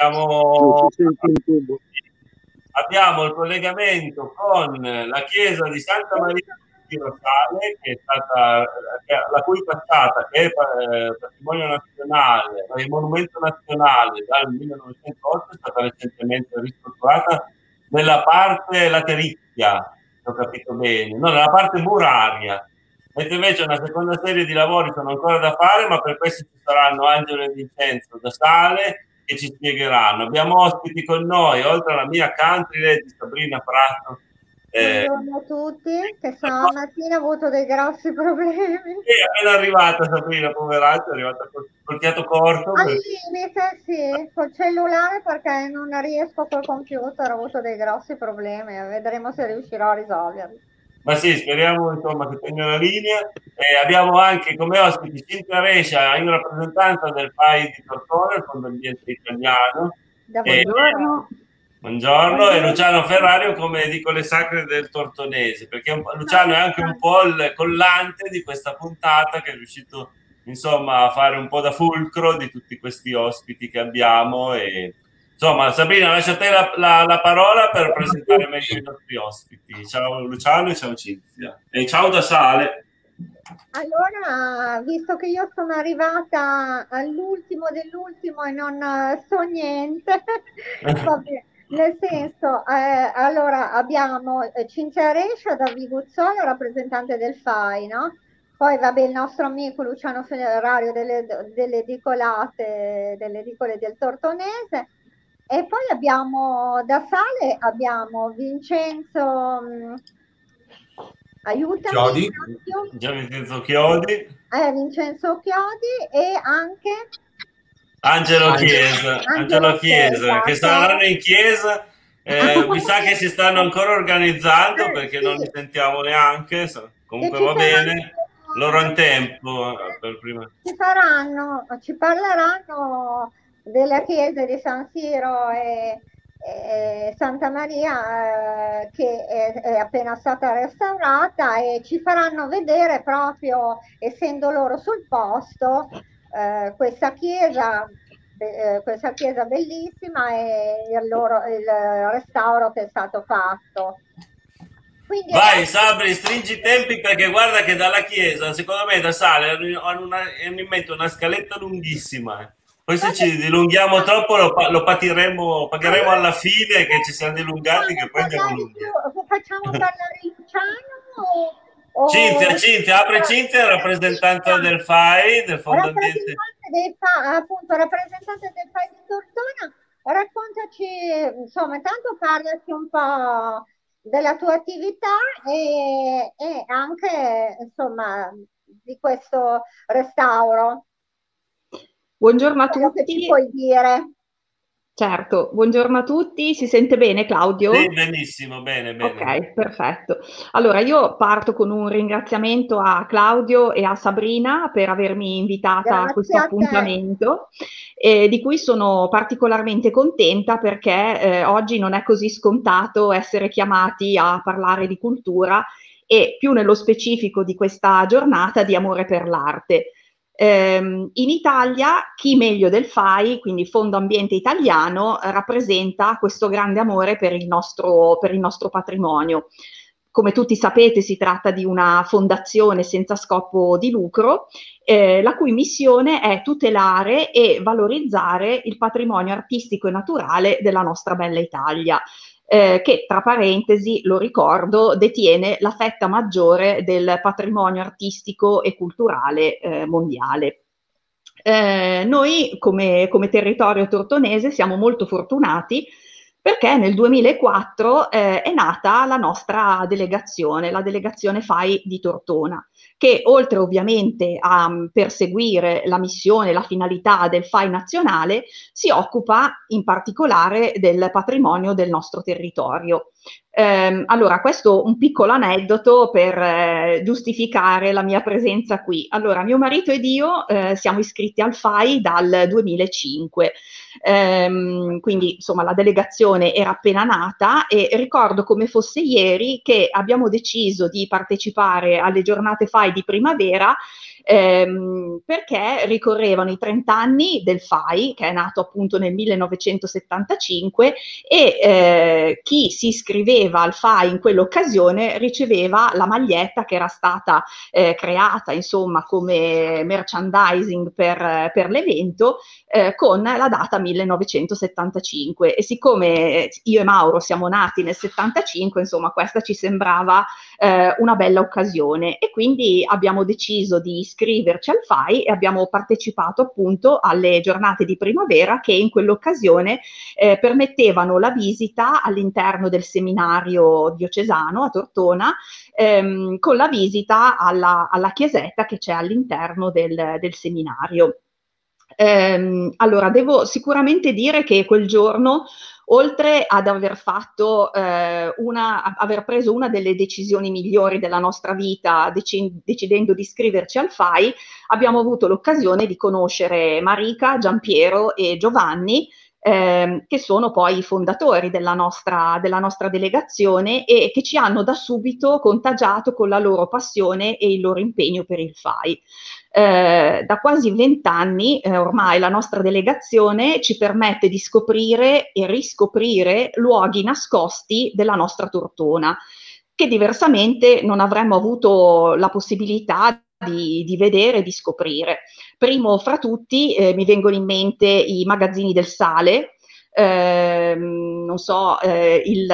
Siamo... Abbiamo il collegamento con la chiesa di Santa Maria di Rosale, che è stata, la cui facciata, che è eh, patrimonio nazionale, è monumento nazionale dal 1908, è stata recentemente ristrutturata nella parte latericchia, se ho capito bene, no, nella parte muraria. Mentre invece una seconda serie di lavori sono ancora da fare, ma per questo ci saranno Angelo e Vincenzo da Sale che ci spiegheranno. Abbiamo ospiti con noi, oltre alla mia country di Sabrina Prato, eh, Buongiorno a tutti, che stamattina ho avuto dei grossi problemi. È arrivata Sabrina, poveraccia, è arrivata col, col fiato corto. Al limite, sì, col cellulare perché non riesco col computer, ho avuto dei grossi problemi, vedremo se riuscirò a risolverli. Ma sì, speriamo insomma che tenga la linea. Eh, abbiamo anche come ospiti Cinzia Rescia, in rappresentanza del PAI di Tortone, il Fondo Ambiente Italiano. Da buongiorno. Eh, Buongiorno, e Luciano Ferrario come edicole sacre del Tortonese, perché Luciano è anche un po' il collante di questa puntata che è riuscito insomma a fare un po' da fulcro di tutti questi ospiti che abbiamo e insomma Sabrina lascia a te la, la, la, parola per presentare meglio i nostri ospiti. Ciao Luciano e ciao Cinzia. E ciao da Sale. Allora, visto che io sono arrivata all'ultimo dell'ultimo e non so niente, vabbè, nel senso, eh, allora abbiamo eh, Cinzia Rescia da Viguzzolo, rappresentante del FAI, no? Poi vabbè il nostro amico Luciano Ferrario delle, delle edicolate, delle edicole del Tortonese. E poi abbiamo da Sale abbiamo Vincenzo mm, aiutami Chiodi. Già Vincenzo Chiodi. Eh, Vincenzo Chiodi e anche Angelo Chiesa, Angelo Chiesa, che saranno in chiesa. Eh, mi sa che si stanno ancora organizzando eh, perché non li sentiamo neanche. Comunque va bene, loro in tempo. Eh, per prima. Ci faranno, ci parleranno della chiesa di San Siro e, e Santa Maria eh, che è, è, appena stata restaurata e ci faranno vedere proprio, essendo loro sul posto, eh, questa chiesa eh, questa chiesa bellissima e il, loro, il restauro che è stato fatto. Quindi Vai Sabri, stringi i tempi perché guarda che dalla chiesa, secondo me da sale hanno, una, hanno in mente una scaletta lunghissima. Eh. Poi se ci dilunghiamo troppo lo, lo patiremo, pagheremo alla fine che ci siamo dilungati che poi andiamo lunghi. Facciamo parlare Luciano Oh, Cinzia, Cinzia, apre Cinzia, rappresentante del FAI, del Fondo Ambiente. Del appunto, rappresentante del FAI di Tortona, raccontaci, insomma, tanto parlaci un po' della tua attività e, e anche, insomma, di questo restauro. Buongiorno a tutti. Puoi dire? Certo, buongiorno a tutti, si sente bene Claudio? Sì, benissimo, bene, bene. Ok, perfetto. Allora io parto con un ringraziamento a Claudio e a Sabrina per avermi invitata Grazie a questo a appuntamento, eh, di cui sono particolarmente contenta perché eh, oggi non è così scontato essere chiamati a parlare di cultura e più nello specifico di questa giornata di amore per l'arte. Ehm, in Italia chi meglio del FAI, quindi Fondo Ambiente Italiano, rappresenta questo grande amore per il nostro, per il nostro patrimonio. Come tutti sapete si tratta di una fondazione senza scopo di lucro, eh, la cui missione è tutelare e valorizzare il patrimonio artistico e naturale della nostra bella Italia eh, che tra parentesi, lo ricordo, detiene la fetta maggiore del patrimonio artistico e culturale eh, mondiale. Eh, noi come, come, territorio tortonese siamo molto fortunati perché nel 2004 eh, è nata la nostra delegazione, la delegazione FAI di Tortona che oltre ovviamente a um, perseguire la missione, la finalità del FAI nazionale, si occupa in particolare del patrimonio del nostro territorio. Eh, allora, questo un piccolo aneddoto per eh, giustificare la mia presenza qui. Allora, mio marito ed io eh, siamo iscritti al FAI dal 2005. Ehm, quindi insomma la delegazione era appena nata e ricordo come fosse ieri che abbiamo deciso di partecipare alle giornate FAI di primavera ehm, perché ricorrevano i 30 anni del FAI, che è nato appunto nel 1975, e eh, chi si iscriveva al FAI in quell'occasione riceveva la maglietta che era stata eh, creata, insomma, come merchandising per, per l'evento, eh, con la data 1975. E siccome io e Mauro siamo nati nel 75, insomma, questa ci sembrava eh, una bella occasione e quindi abbiamo deciso di iscriverci al FAI e abbiamo partecipato appunto alle giornate di primavera che in quell'occasione eh, permettevano la visita all'interno del seminario diocesano a Tortona ehm, con la visita alla, alla, chiesetta che c'è all'interno del, del seminario. Ehm, allora, devo sicuramente dire che quel giorno oltre ad aver fatto eh, una, aver preso una delle decisioni migliori della nostra vita, dec- decidendo di iscriverci al FAI, abbiamo avuto l'occasione di conoscere Marica, Giampiero e Giovanni, eh, che sono poi i fondatori della nostra, della nostra, delegazione e che ci hanno da subito contagiato con la loro passione e il loro impegno per il FAI. Eh, da quasi vent'anni eh, ormai la nostra delegazione ci permette di scoprire e riscoprire luoghi nascosti della nostra Tortona, che diversamente non avremmo avuto la possibilità di, di vedere e di scoprire. Primo fra tutti eh, mi vengono in mente i magazzini del sale, eh, non so, eh, il,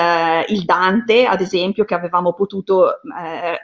il, Dante, ad esempio, che avevamo potuto eh,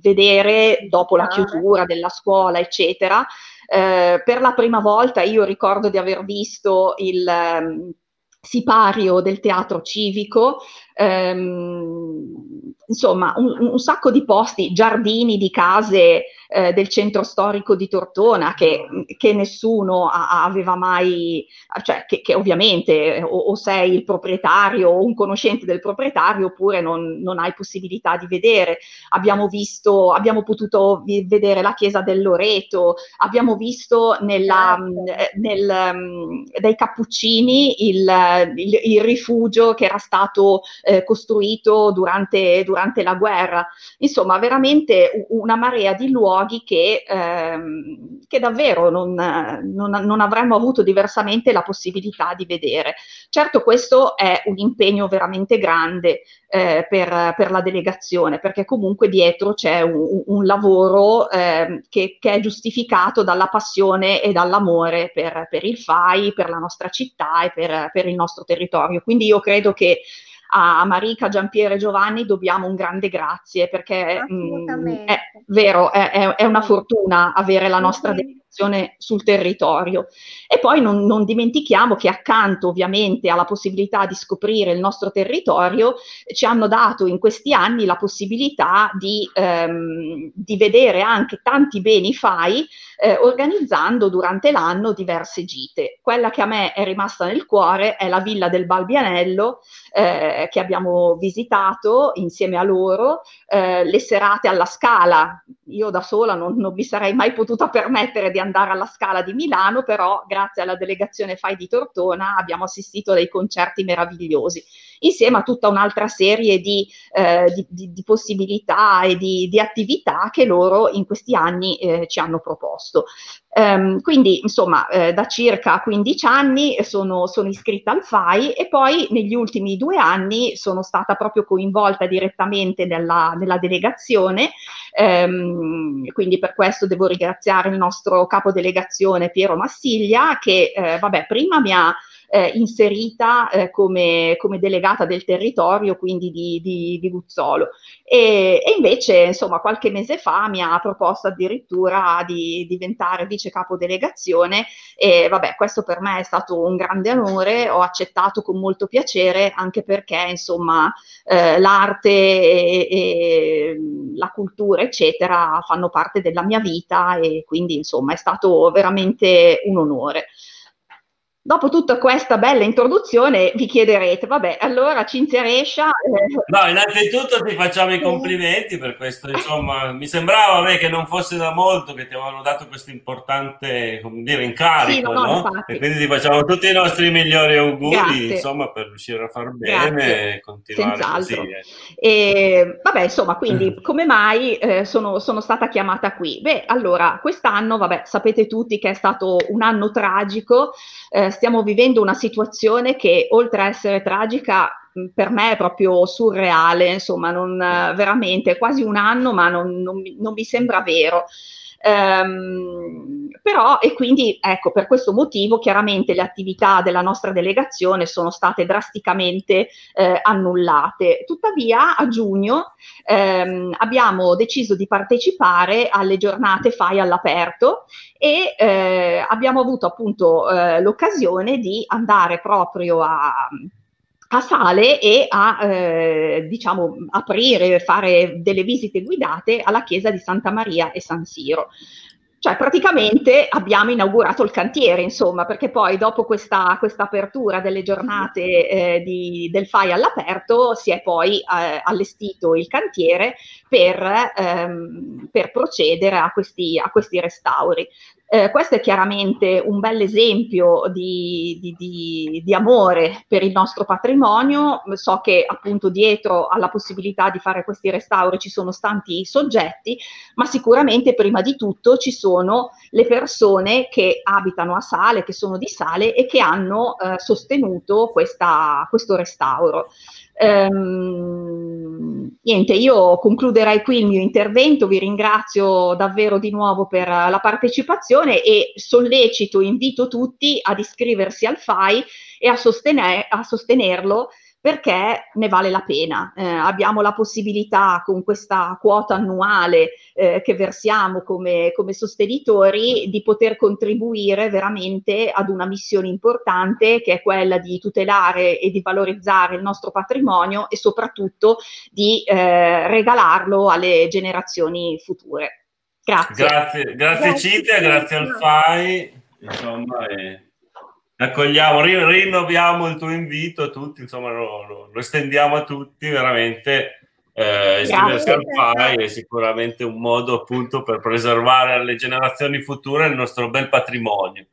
vedere dopo la chiusura della scuola, eccetera. Eh, per la prima volta io ricordo di aver visto il um, sipario del teatro civico, ehm, insomma, un, un, sacco di posti, giardini di case eh, del centro storico di Tortona che, che nessuno a, aveva mai, cioè che, che ovviamente o, o, sei il proprietario o un conoscente del proprietario oppure non, non hai possibilità di vedere. Abbiamo visto, abbiamo potuto vedere la chiesa del Loreto, abbiamo visto nella, certo. nel, mm, dai Cappuccini il, il, il, rifugio che era stato eh, costruito durante, durante la guerra. Insomma, veramente una marea di luoghi che, ehm, che davvero non, non, non, avremmo avuto diversamente la possibilità di vedere. Certo questo è un impegno veramente grande eh, per, per, la delegazione, perché comunque dietro c'è un, un lavoro eh, che, che, è giustificato dalla passione e dall'amore per, per, il FAI, per la nostra città e per, per il nostro territorio. Quindi io credo che a Marica, Giampiero e Giovanni dobbiamo un grande grazie perché mh, mm, è vero, è, è, una fortuna avere la nostra delegazione sul territorio. E poi non, non, dimentichiamo che accanto ovviamente alla possibilità di scoprire il nostro territorio, ci hanno dato in questi anni la possibilità di, ehm, di vedere anche tanti beni FAI eh, organizzando durante l'anno diverse gite. Quella che a me è rimasta nel cuore è la villa del Balbianello eh, che abbiamo visitato insieme a loro, eh, le serate alla Scala. Io da sola non, non mi sarei mai potuta permettere di andare alla Scala di Milano, però grazie alla delegazione FAI di Tortona abbiamo assistito a dei concerti meravigliosi insieme a tutta un'altra serie di, eh, di, di, di possibilità e di, attività che loro in questi anni eh, ci hanno proposto. Um, quindi, insomma, eh, da circa 15 anni sono, sono, iscritta al FAI e poi negli ultimi due anni sono stata proprio coinvolta direttamente nella, nella delegazione. Um, quindi per questo devo ringraziare il nostro capo delegazione Piero Massiglia che, eh, vabbè, prima mi ha eh, inserita eh, come, come, delegata del territorio, quindi di, di, di Guzzolo. E, e, invece, insomma, qualche mese fa mi ha proposto addirittura di diventare vice capo delegazione e vabbè, questo per me è stato un grande onore, ho accettato con molto piacere anche perché, insomma, eh, l'arte e, e la cultura, eccetera, fanno parte della mia vita e quindi, insomma, è stato veramente un onore. Dopo tutta questa bella introduzione vi chiederete, vabbè, allora Cinzia Rescia... Eh... No, innanzitutto ti facciamo i complimenti per questo, insomma, mi sembrava a me che non fosse da molto che ti avevano dato questo importante, come dire, incarico, sì, no, no? E quindi ti facciamo tutti i nostri migliori auguri, Grazie. insomma, per riuscire a far bene Grazie. e continuare Senz'altro. così. Eh. E, vabbè, insomma, quindi come mai eh, sono, sono stata chiamata qui? Beh, allora, quest'anno, vabbè, sapete tutti che è stato un anno tragico, eh, stiamo vivendo una situazione che oltre a essere tragica per me è proprio surreale, insomma, non, veramente quasi un anno, ma non, non, non mi sembra vero. Um, però, e quindi ecco, per questo motivo chiaramente le attività della nostra delegazione sono state drasticamente eh, annullate. Tuttavia, a giugno ehm, abbiamo deciso di partecipare alle giornate FAI all'aperto e eh, abbiamo avuto appunto eh, l'occasione di andare proprio a a Sale e a eh, diciamo aprire, fare delle visite guidate alla chiesa di Santa Maria e San Siro. Cioè praticamente abbiamo inaugurato il cantiere, insomma, perché poi dopo questa, questa apertura delle giornate eh, di, del FAI all'aperto si è poi eh, allestito il cantiere per, ehm, per procedere a questi, a questi restauri. Eh, questo è chiaramente un bel esempio di, di, di, di, amore per il nostro patrimonio. So che appunto dietro alla possibilità di fare questi restauri ci sono tanti soggetti, ma sicuramente prima di tutto ci sono le persone che abitano a Sale, che sono di Sale e che hanno eh, sostenuto questa, questo restauro. Ehm, niente, io concluderei qui il mio intervento, vi ringrazio davvero di nuovo per la partecipazione e sollecito, invito tutti ad iscriversi al FAI e a, sostener- a sostenerlo perché ne vale la pena. Eh, abbiamo la possibilità con questa quota annuale eh, che versiamo come, come, sostenitori di poter contribuire veramente ad una missione importante che è quella di tutelare e di valorizzare il nostro patrimonio e soprattutto di eh, regalarlo alle generazioni future. Grazie. Grazie, grazie, grazie Cinzia, grazie al FAI. Insomma, e accogliamo, rinnoviamo il tuo invito a tutti, insomma lo, lo, lo estendiamo a tutti, veramente eh, iscriversi al FAI è sicuramente un modo appunto per preservare alle generazioni future il nostro bel patrimonio.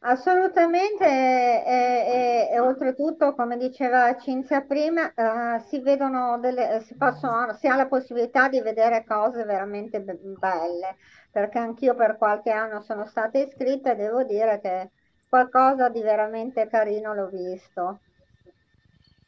Assolutamente e, e, e oltretutto, come diceva Cinzia prima, uh, si vedono delle, si, possono, si ha la possibilità di vedere cose veramente be- belle, perché anch'io per qualche anno sono stata iscritta e devo dire che qualcosa di veramente carino l'ho visto.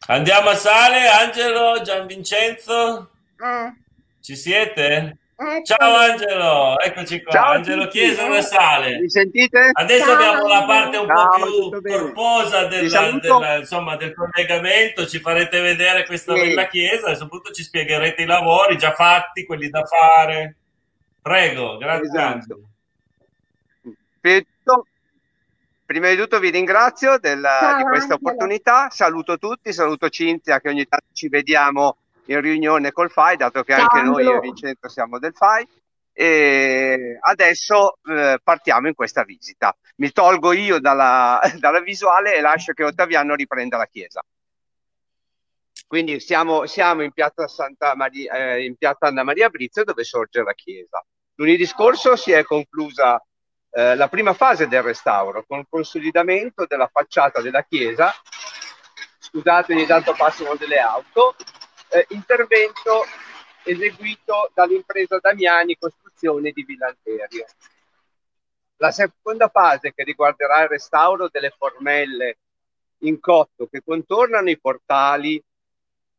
Andiamo a sale, Angelo, Gian Vincenzo? Eh. Ci siete? Ecco. Ciao Angelo, eccoci qua. Ciao Angelo Chiesa da Sale. Mi sentite? Adesso Ciao. abbiamo la parte un Ciao, po' più corposa del, del, insomma, del, collegamento. Ci farete vedere questa sì. bella chiesa e soprattutto ci spiegherete i lavori già fatti, quelli da fare. Prego, grazie esatto. Angelo prima di tutto vi ringrazio della, Ciao, di questa opportunità, saluto tutti, saluto Cinzia che ogni tanto ci vediamo in riunione col FAI, dato che Ciao, anche noi e Vincenzo siamo del FAI. E adesso eh, partiamo in questa visita. Mi tolgo io dalla, dalla, visuale e lascio che Ottaviano riprenda la chiesa. Quindi siamo, siamo in, piazza Santa Maria, eh, in piazza Anna Maria Brizio dove sorge la chiesa. Lunedì scorso si è conclusa eh, la prima fase del restauro con il consolidamento della facciata della chiesa. Scusate, ogni tanto passano delle auto. Eh, intervento eseguito dall'impresa Damiani Costruzione di Villanterio. La seconda fase che riguarderà il restauro delle formelle in cotto che contornano i portali,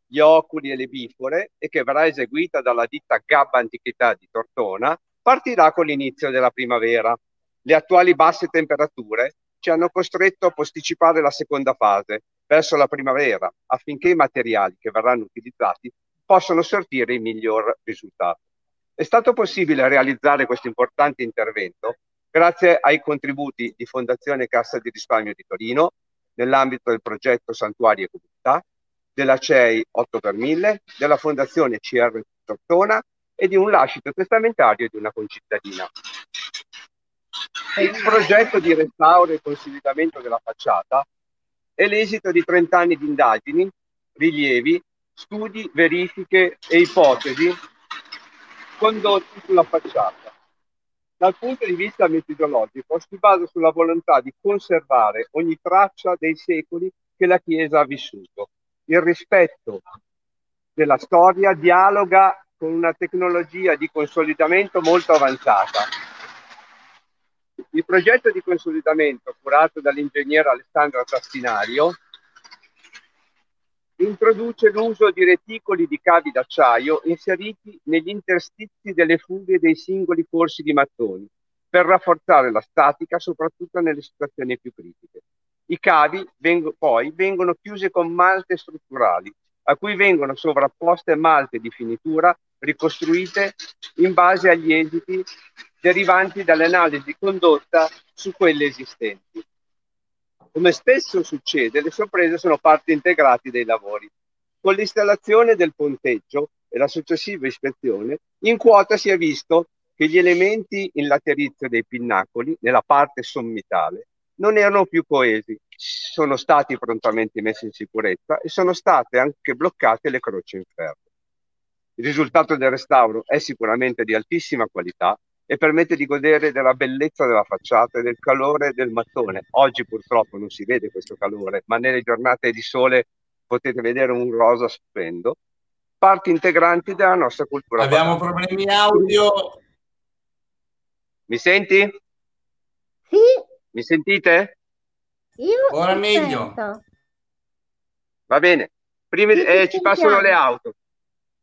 gli oculi e le bifore e che verrà eseguita dalla ditta Gabba Antichità di Tortona, partirà con l'inizio della primavera. Le attuali basse temperature ci hanno costretto a posticipare la seconda fase verso la primavera affinché i materiali che verranno utilizzati possano sortire il miglior risultato. È stato possibile realizzare questo importante intervento grazie ai contributi di Fondazione Cassa di Risparmio di Torino nell'ambito del progetto Santuari e Comunità, della CEI 8 per 1000, della Fondazione CR Tortona e di un lascito testamentario di una concittadina. Il progetto di restauro e consolidamento della facciata è l'esito di 30 anni di indagini, rilievi, studi, verifiche e ipotesi condotti sulla facciata. Dal punto di vista metodologico si basa sulla volontà di conservare ogni traccia dei secoli che la Chiesa ha vissuto. Il rispetto della storia dialoga con una tecnologia di consolidamento molto avanzata. Il progetto di consolidamento curato dall'ingegnere Alessandro Tastinario introduce l'uso di reticoli di cavi d'acciaio inseriti negli interstizi delle fughe dei singoli corsi di mattoni per rafforzare la statica soprattutto nelle situazioni più critiche. I cavi vengo, poi vengono chiusi con malte strutturali a cui vengono sovrapposte malte di finitura ricostruite in base agli esiti derivanti dall'analisi condotta su quelle esistenti. Come spesso succede, le sorprese sono parte integrate dei lavori. Con l'installazione del ponteggio e la successiva ispezione, in quota si è visto che gli elementi in laterizio dei pinnacoli, nella parte sommitale, non erano più coesi, sono stati prontamente messi in sicurezza e sono state anche bloccate le croci in ferro. Il risultato del restauro è sicuramente di altissima qualità e permette di godere della bellezza della facciata e del calore del mattone. Oggi purtroppo non si vede questo calore, ma nelle giornate di sole potete vedere un rosa stupendo. Parti integranti della nostra cultura. Abbiamo patata. problemi audio. Mi senti? Sì. Mi sentite? Io Ora meglio. Sento. Va bene. Prima eh, ci passano le auto.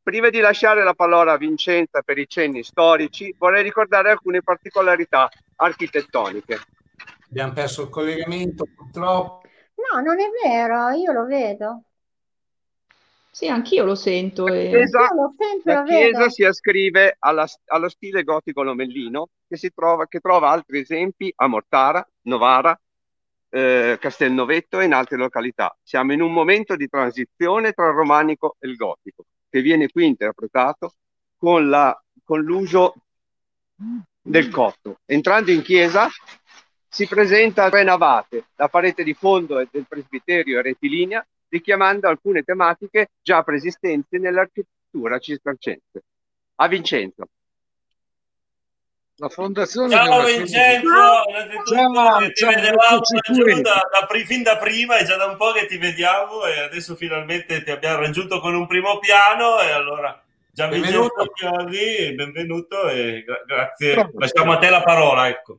Prima di lasciare la parola a Vincenza per i cenni storici, vorrei ricordare alcune particolarità architettoniche. Abbiamo perso il collegamento purtroppo. No, non è vero, io lo vedo. Sì, anch'io lo sento. La E... chiesa, lo sento e la lo chiesa vedo. si ascrive alla- allo stile gotico lomellino che, si trova, che trova altri esempi a Mortara, Novara, eh, Castelnovetto e in altre località. Siamo in un momento di transizione tra il romanico e il gotico, che viene qui interpretato con, la- con l'uso del cotto. Entrando in chiesa si presenta tre navate, la parete di fondo del presbiterio è rettilinea, richiamando alcune tematiche già preesistenti nell'architettura cistercense. A Vincenzo. La fondazione Ciao della Vincenzo, Ciao, ti ciao, vedevamo qui. da, da fin da prima, è già da un po' che ti vediamo e adesso finalmente ti abbiamo raggiunto con un primo piano e allora già Vincenzo Benvenuto. Chiodi, benvenuto e gra- grazie. Grazie. Lasciamo a te la parola, ecco.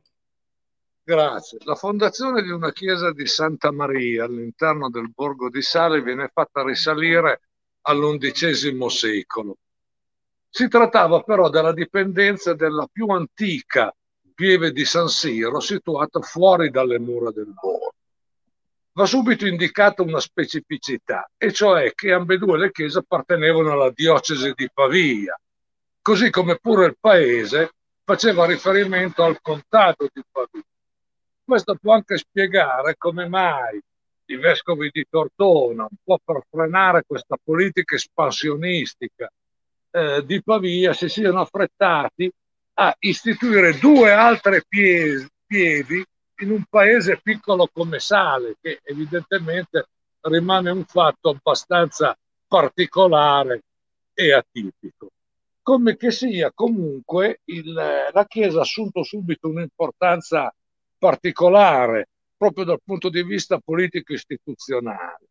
Grazie. La fondazione di una chiesa di Santa Maria all'interno del borgo di Sale viene fatta risalire all'undicesimo secolo. Si trattava però della dipendenza della più antica pieve di San Siro situata fuori dalle mura del borgo. Va subito indicata una specificità, e cioè che ambedue le chiese appartenevano alla diocesi di Pavia, così come pure il paese faceva riferimento al contado di Pavia. Questo può anche spiegare come mai i vescovi di Tortona, un po' per frenare questa politica espansionistica eh, di Pavia, si siano affrettati a istituire due altre pie- pievi in un paese piccolo come Sale, che evidentemente rimane un fatto abbastanza particolare e atipico. Come che sia, comunque, il- la Chiesa ha assunto subito un'importanza particolare proprio dal punto di vista politico-istituzionale.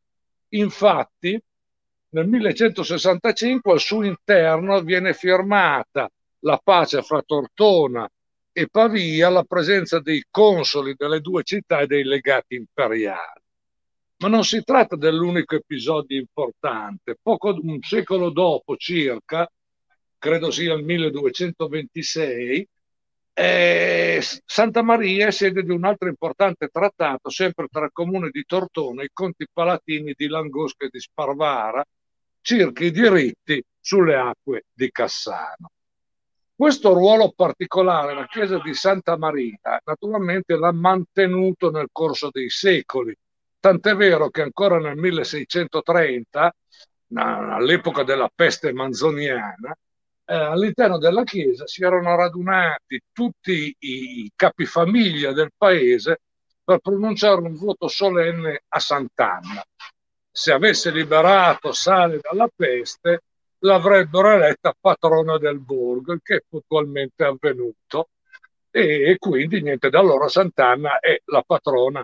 Infatti, nel 1165 al suo interno viene firmata la pace fra Tortona e Pavia, la presenza dei consoli delle due città e dei legati imperiali. Ma non si tratta dell'unico episodio importante. Poco un secolo dopo circa, credo sia il 1226, eh, Santa Maria è sede di un altro importante trattato, sempre tra il comune di Tortona e i conti palatini di Langosco e di Sparvara, circa i diritti sulle acque di Cassano. Questo ruolo particolare la chiesa di Santa Maria naturalmente l'ha mantenuto nel corso dei secoli, tant'è vero che ancora nel 1630, all'epoca della peste manzoniana, eh, all'interno della chiesa si erano radunati tutti i capifamiglia del paese per pronunciare un voto solenne a Sant'Anna. Se avesse liberato Sale dalla peste, l'avrebbero eletta patrona del borgo, il che è puntualmente avvenuto. E, e quindi niente, da allora Sant'Anna è la patrona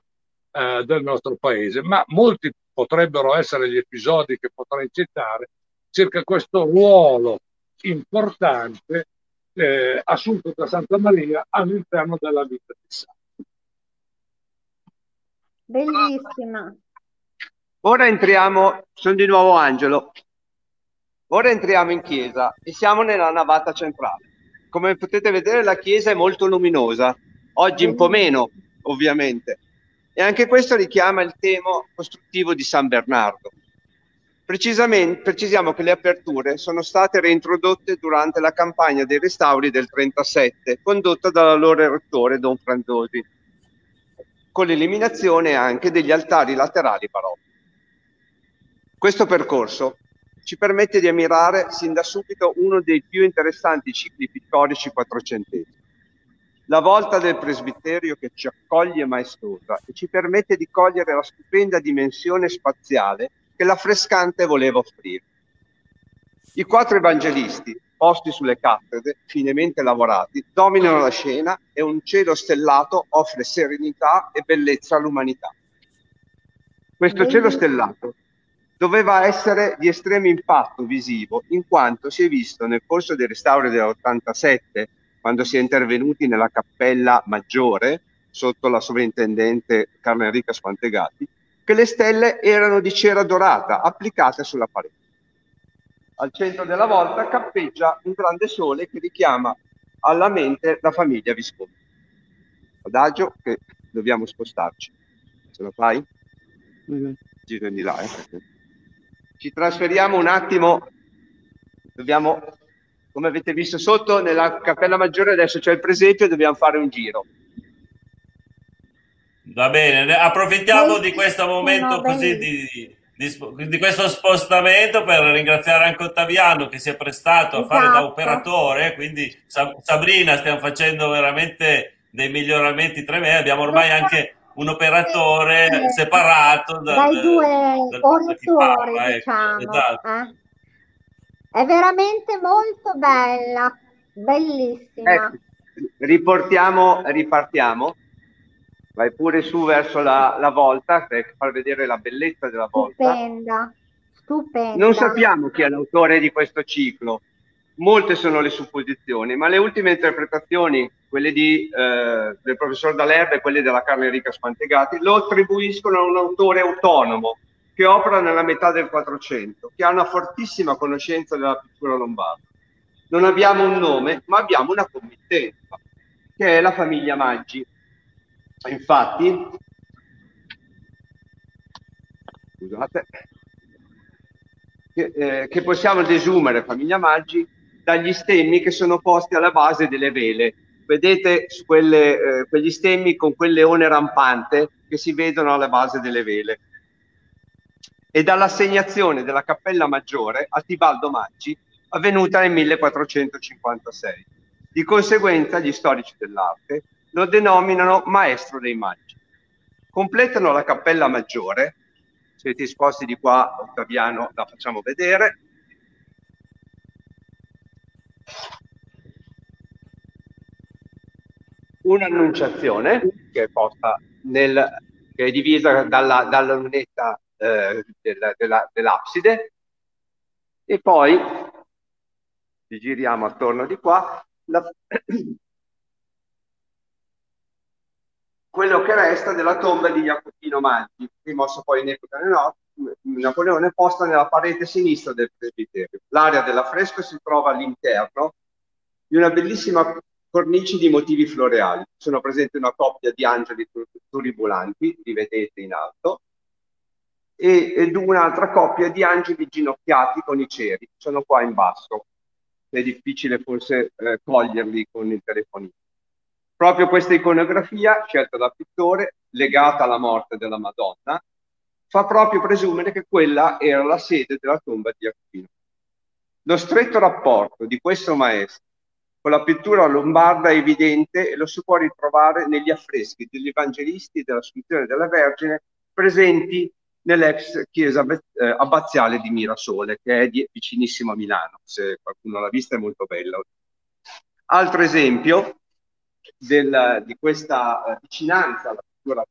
eh, del nostro paese. Ma molti potrebbero essere gli episodi che potrei citare circa questo ruolo importante eh, assunto da Santa Maria all'interno della vita di Santo. Bellissima. Ora entriamo, sono di nuovo Angelo. Ora entriamo in chiesa e siamo nella navata centrale. Come potete vedere la chiesa è molto luminosa, oggi un po' meno ovviamente. E anche questo richiama il tema costruttivo di San Bernardo. Precisamente, precisiamo che le aperture sono state reintrodotte durante la campagna dei restauri del 37, condotta dall'allora rettore Don Franzosi, con l'eliminazione anche degli altari laterali barocchi. Questo percorso ci permette di ammirare sin da subito uno dei più interessanti cicli pittorici quattrocenteschi. La volta del presbiterio che ci accoglie maestosa e ci permette di cogliere la stupenda dimensione spaziale che l'affrescante voleva offrire. I quattro evangelisti, posti sulle cattedre, finemente lavorati, dominano la scena e un cielo stellato offre serenità e bellezza all'umanità. Questo cielo stellato doveva essere di estremo impatto visivo, in quanto si è visto nel corso dei restauri dell'87, quando si è intervenuti nella cappella maggiore, sotto la sovrintendente Carmen Enrica Spantegati, che le stelle erano di cera dorata applicate sulla parete. Al centro della volta cappeggia un grande sole che richiama alla mente la famiglia Visconti. Adagio che dobbiamo spostarci. Ce la fai? Mm-hmm. Giro di là. Eh. Ci trasferiamo un attimo. Dobbiamo, come avete visto sotto, nella cappella maggiore adesso c'è il presepio e dobbiamo fare un giro. Va bene, approfittiamo di questo momento così di, di, di, questo spostamento per ringraziare anche Ottaviano che si è prestato a fare da esatto. operatore, quindi Sabrina stiamo facendo veramente dei miglioramenti tremendi, abbiamo ormai anche un operatore separato da, dai due fornitori, ecco, diciamo. Esatto. Eh? È veramente molto bella, bellissima. Ecco, riportiamo, ripartiamo vai pure su verso la, la volta per far vedere la bellezza della volta. Stupenda, stupenda. Non sappiamo chi è l'autore di questo ciclo, molte sono le supposizioni, ma le ultime interpretazioni, quelle di, eh, del professor Dalerbe e quelle della Carla Enrica Spantegati, lo attribuiscono a un autore autonomo che opera nella metà del 400, che ha una fortissima conoscenza della pittura lombarda. Non abbiamo un nome, ma abbiamo una committenza, che è la famiglia Maggi, Infatti, scusate, che, eh, che possiamo desumere, famiglia Maggi, dagli stemmi che sono posti alla base delle vele. Vedete quelle, eh, quegli stemmi con quel leone rampante che si vedono alla base delle vele. E dall'assegnazione della cappella maggiore a Tibaldo Maggi avvenuta nel 1456. Di conseguenza gli storici dell'arte lo denominano maestro dei maggi. Completano la cappella maggiore, siete esposti di qua, Ottaviano, la facciamo vedere. Un'annunciazione che nel, che è divisa dalla, dalla lunetta eh, della, della, dell'abside. E poi ci giriamo attorno di qua la, quello che resta della tomba di Jacopino Maggi, rimosso poi in epoca Napoleone, posta nella parete sinistra del presbiterio. L'area dell'affresco si trova all'interno di una bellissima cornice di motivi floreali. Sono presenti una coppia di angeli turibulanti, li vedete in alto, ed un'altra coppia di angeli ginocchiati con i ceri, sono qua in basso. È difficile forse eh, coglierli con il telefonino. Proprio questa iconografia, scelta dal pittore, legata alla morte della Madonna, fa proprio presumere che quella era la sede della tomba di Aquino. Lo stretto rapporto di questo maestro con la pittura lombarda è evidente e lo si può ritrovare negli affreschi degli evangelisti e della scultura della Vergine presenti nell'ex chiesa eh, abbaziale di Mirasole, che è di, vicinissimo a Milano, se qualcuno l'ha vista è molto bella. Altro esempio del, di questa eh, vicinanza alla pittura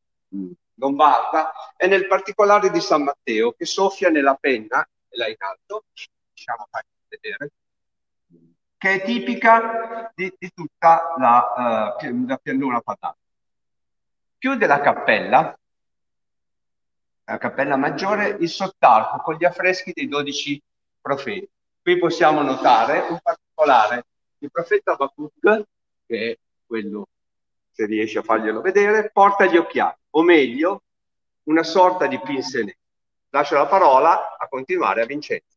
lombarda è nel particolare di San Matteo, che soffia nella penna, e là in alto, diciamo, vedere, che è tipica di, di tutta la, uh, la pianura padana. Chiude la cappella, la cappella maggiore, il sottarco con gli affreschi dei dodici profeti. Qui possiamo notare un particolare, il profeta Habacuc, che è quello, se riesce a farglielo vedere, porta gli occhiali, o meglio, una sorta di pinselè. Lascio la parola a continuare a Vincenzo.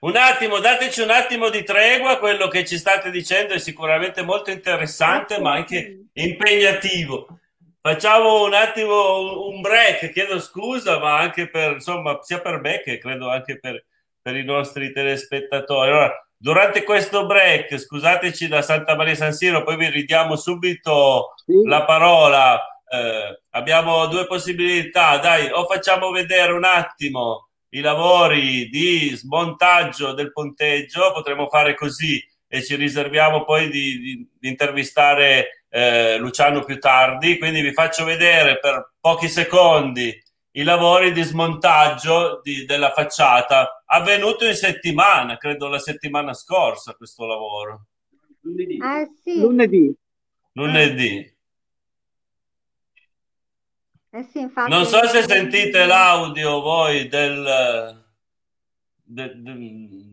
Un attimo, dateci un attimo di tregua, quello che ci state dicendo è sicuramente molto interessante, ma anche impegnativo. Facciamo un attimo un break, chiedo scusa, ma anche per, insomma, sia per me che credo anche per, per i nostri telespettatori. Allora, durante questo break, scusateci da Santa Maria San Siro, poi vi ridiamo subito sì. la parola. Eh, abbiamo due possibilità, dai, o facciamo vedere un attimo i lavori di smontaggio del ponteggio, potremmo fare così e ci riserviamo poi di, di, di intervistare eh, Luciano più tardi, quindi vi faccio vedere per pochi secondi i lavori di smontaggio di, della facciata, avvenuto in settimana, credo la settimana scorsa questo lavoro. Lunedì. Eh, sì. Lunedì. Lunedì. Eh sì, infatti, non so se sentite l'audio voi del, de, de,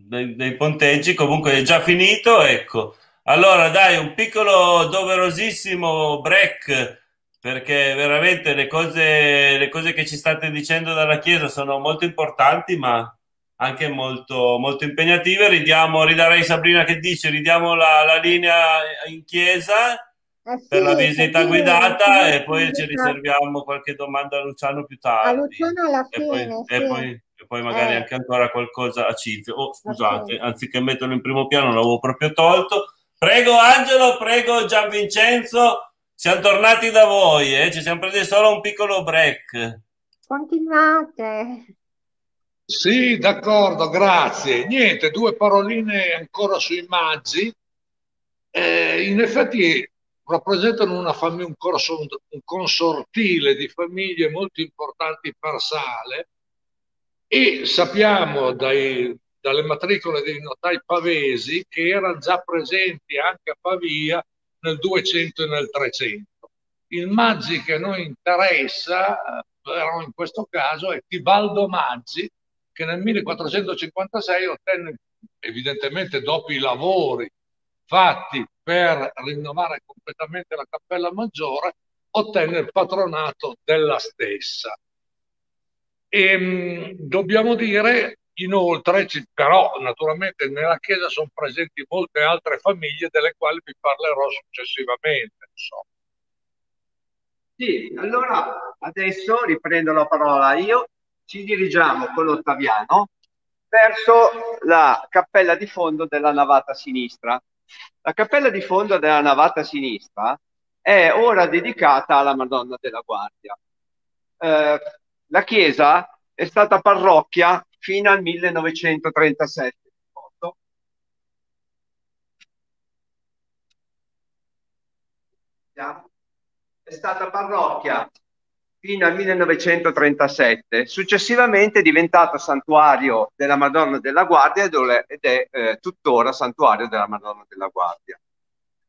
de, dei ponteggi, comunque è già finito, ecco. Allora dai, un piccolo doverosissimo break perché veramente le cose, le cose che ci state dicendo dalla Chiesa sono molto importanti, ma anche molto, molto impegnative. Ridiamo, ridarei Sabrina che dice, ridiamo la, la linea in chiesa eh sì, per la visita sì, guidata sì, e poi ci riserviamo qualche domanda a Luciano più tardi. A Luciano alla fine. E poi, e poi, e poi magari eh. anche ancora qualcosa a Cinzia. Oh, scusate, anziché metterlo in primo piano l'avevo proprio tolto. Prego Angelo, prego Gian Vincenzo, siamo tornati da voi, eh? ci siamo presi solo un piccolo break. Continuate. Sì, d'accordo, grazie. Niente, due paroline ancora sui Maggi. Eh, in effetti rappresentano famiglia, un, corso, un consortile di famiglie molto importanti per Sale e sappiamo dai, dalle matricole dei notai pavesi che erano già presenti anche a Pavia nel 200 e nel 300. Il Maggi che a noi interessa, però in questo caso, è Tibaldo Maggi, che nel 1456 ottenne, evidentemente dopo i lavori fatti per rinnovare completamente la cappella maggiore, ottenne il patronato della stessa. E, ehm, dobbiamo dire inoltre, però naturalmente nella chiesa sono presenti molte altre famiglie delle quali vi parlerò successivamente. Insomma. Sì, allora adesso riprendo la parola io, ci dirigiamo con l'Ottaviano verso la cappella di fondo della navata sinistra. La cappella di fondo della navata sinistra è ora dedicata alla Madonna della Guardia. Eh, la chiesa è stata parrocchia fino al 1937. È stata parrocchia fino al 1937, successivamente è diventato santuario della Madonna della Guardia ed è eh, tuttora santuario della Madonna della Guardia.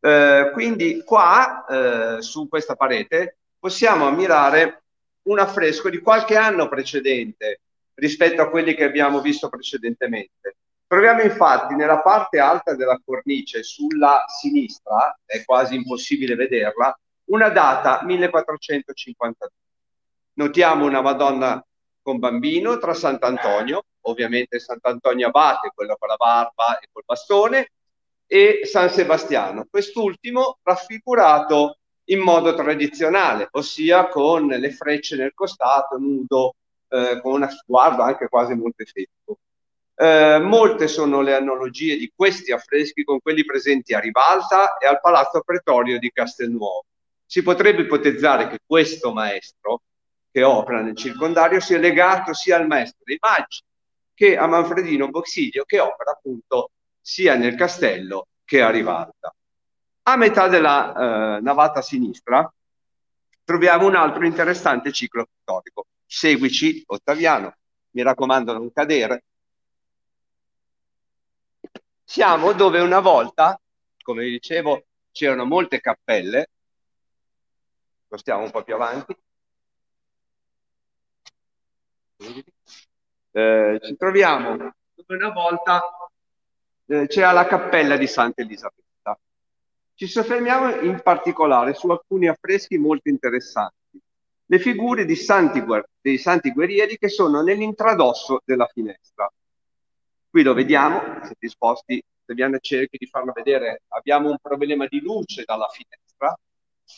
Eh, quindi qua, eh, su questa parete, possiamo ammirare un affresco di qualche anno precedente rispetto a quelli che abbiamo visto precedentemente. Troviamo infatti nella parte alta della cornice, sulla sinistra, è quasi impossibile vederla, una data 1452 Notiamo una Madonna con bambino tra Sant'Antonio, ovviamente Sant'Antonio Abate, quello con la barba e col bastone, e San Sebastiano, quest'ultimo raffigurato in modo tradizionale, ossia con le frecce nel costato, nudo eh, con uno sguardo anche quasi montefetico. Eh, molte sono le analogie di questi affreschi con quelli presenti a Ribalta e al Palazzo Pretorio di Castelnuovo. Si potrebbe ipotizzare che questo maestro, che opera nel circondario, sia legato sia al maestro dei Maggi che a Manfredino Boxilio, che opera appunto sia nel castello che a Rivalta. A metà della eh, navata sinistra troviamo un altro interessante ciclo pittorico. Seguici, Ottaviano, mi raccomando non cadere. Siamo dove una volta, come vi dicevo, c'erano molte cappelle, spostiamo un po' più avanti, eh, ci troviamo una volta eh, c'era la cappella di Santa Elisabetta. Ci soffermiamo in particolare su alcuni affreschi molto interessanti. Le figure santi, dei santi guerrieri che sono nell'intradosso della finestra. Qui lo vediamo, siete disposti, Fabiano cerchi di farlo vedere, abbiamo un problema di luce dalla finestra,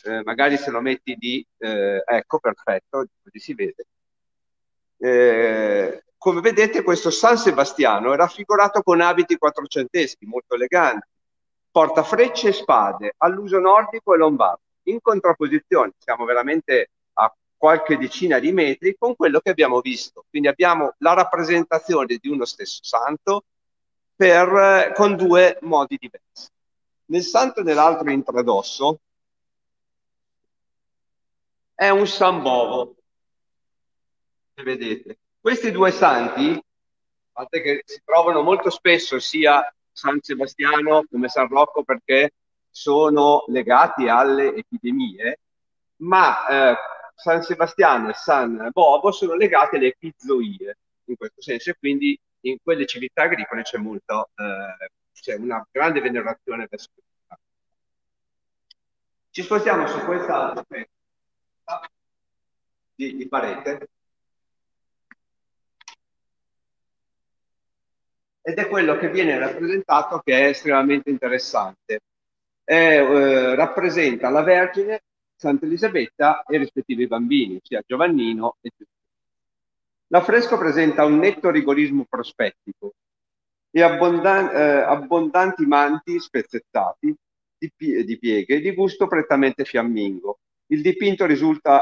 eh, magari se lo metti di, eh, ecco, perfetto, così si vede. Eh, come vedete questo San Sebastiano è raffigurato con abiti quattrocenteschi molto eleganti, porta frecce e spade all'uso nordico e lombardo, in contrapposizione, siamo veramente a qualche decina di metri con quello che abbiamo visto. Quindi abbiamo la rappresentazione di uno stesso santo per, con due modi diversi. Nel santo e nell'altro intradosso è un Sambovo, se vedete. Questi due santi, che si trovano molto spesso sia San Sebastiano come San Rocco perché sono legati alle epidemie, ma eh, San Sebastiano e San Bobo sono legati alle epizzoie in questo senso e quindi in quelle civiltà agricole c'è molto, eh, c'è una grande venerazione verso questo. Ci spostiamo su questa di, di parete ed è quello che viene rappresentato che è estremamente interessante. È, eh, rappresenta la Vergine, Santa Elisabetta e i rispettivi bambini, ossia Giovannino e Gesù. L'affresco presenta un netto rigorismo prospettico e abbondan- eh, abbondanti manti spezzettati di, pie- di pieghe di gusto prettamente fiammingo. Il dipinto risulta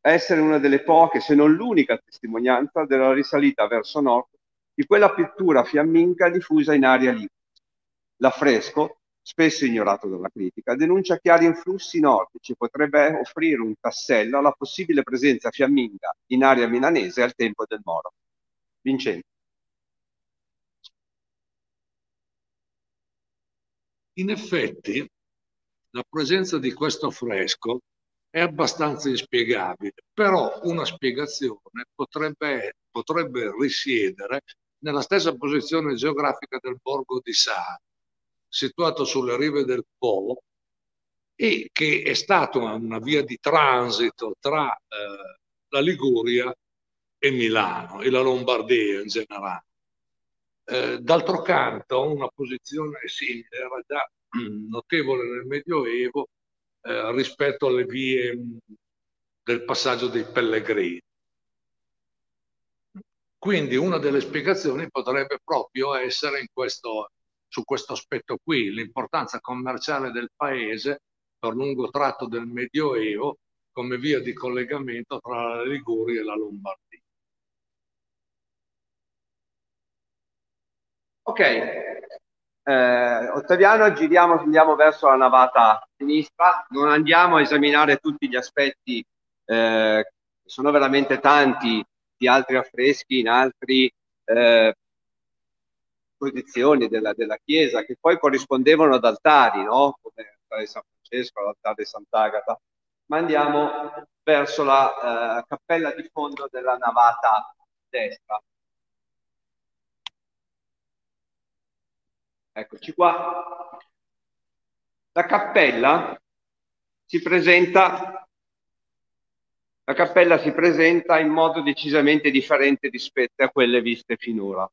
essere una delle poche, se non l'unica testimonianza della risalita verso nord di quella pittura fiamminga diffusa in aria libera. L'affresco, spesso ignorato dalla critica, denuncia chiari influssi nordici e potrebbe offrire un tassello alla possibile presenza fiamminga in area milanese al tempo del Moro. Vincenzo. In effetti, la presenza di questo affresco è abbastanza inspiegabile, però una spiegazione potrebbe, potrebbe risiedere nella stessa posizione geografica del borgo di Sa, situato sulle rive del Po e che è stato una via di transito tra eh, la Liguria e Milano e la Lombardia in generale. Eh, d'altro canto, una posizione simile era già notevole nel Medioevo eh, rispetto alle vie del passaggio dei pellegrini. Quindi una delle spiegazioni potrebbe proprio essere questo, su questo aspetto qui, l'importanza commerciale del paese per lungo tratto del Medioevo come via di collegamento tra la Liguria e la Lombardia. Ok, eh, Ottaviano, giriamo, andiamo verso la navata sinistra, non andiamo a esaminare tutti gli aspetti, eh, sono veramente tanti di altri affreschi in altre eh, posizioni della, della, chiesa che poi corrispondevano ad altari, no? come l'altare di San Francesco, l'altare di Sant'Agata, ma andiamo verso la eh, cappella di fondo della navata destra. Eccoci qua. La cappella si presenta la cappella si presenta in modo decisamente differente rispetto a quelle viste finora.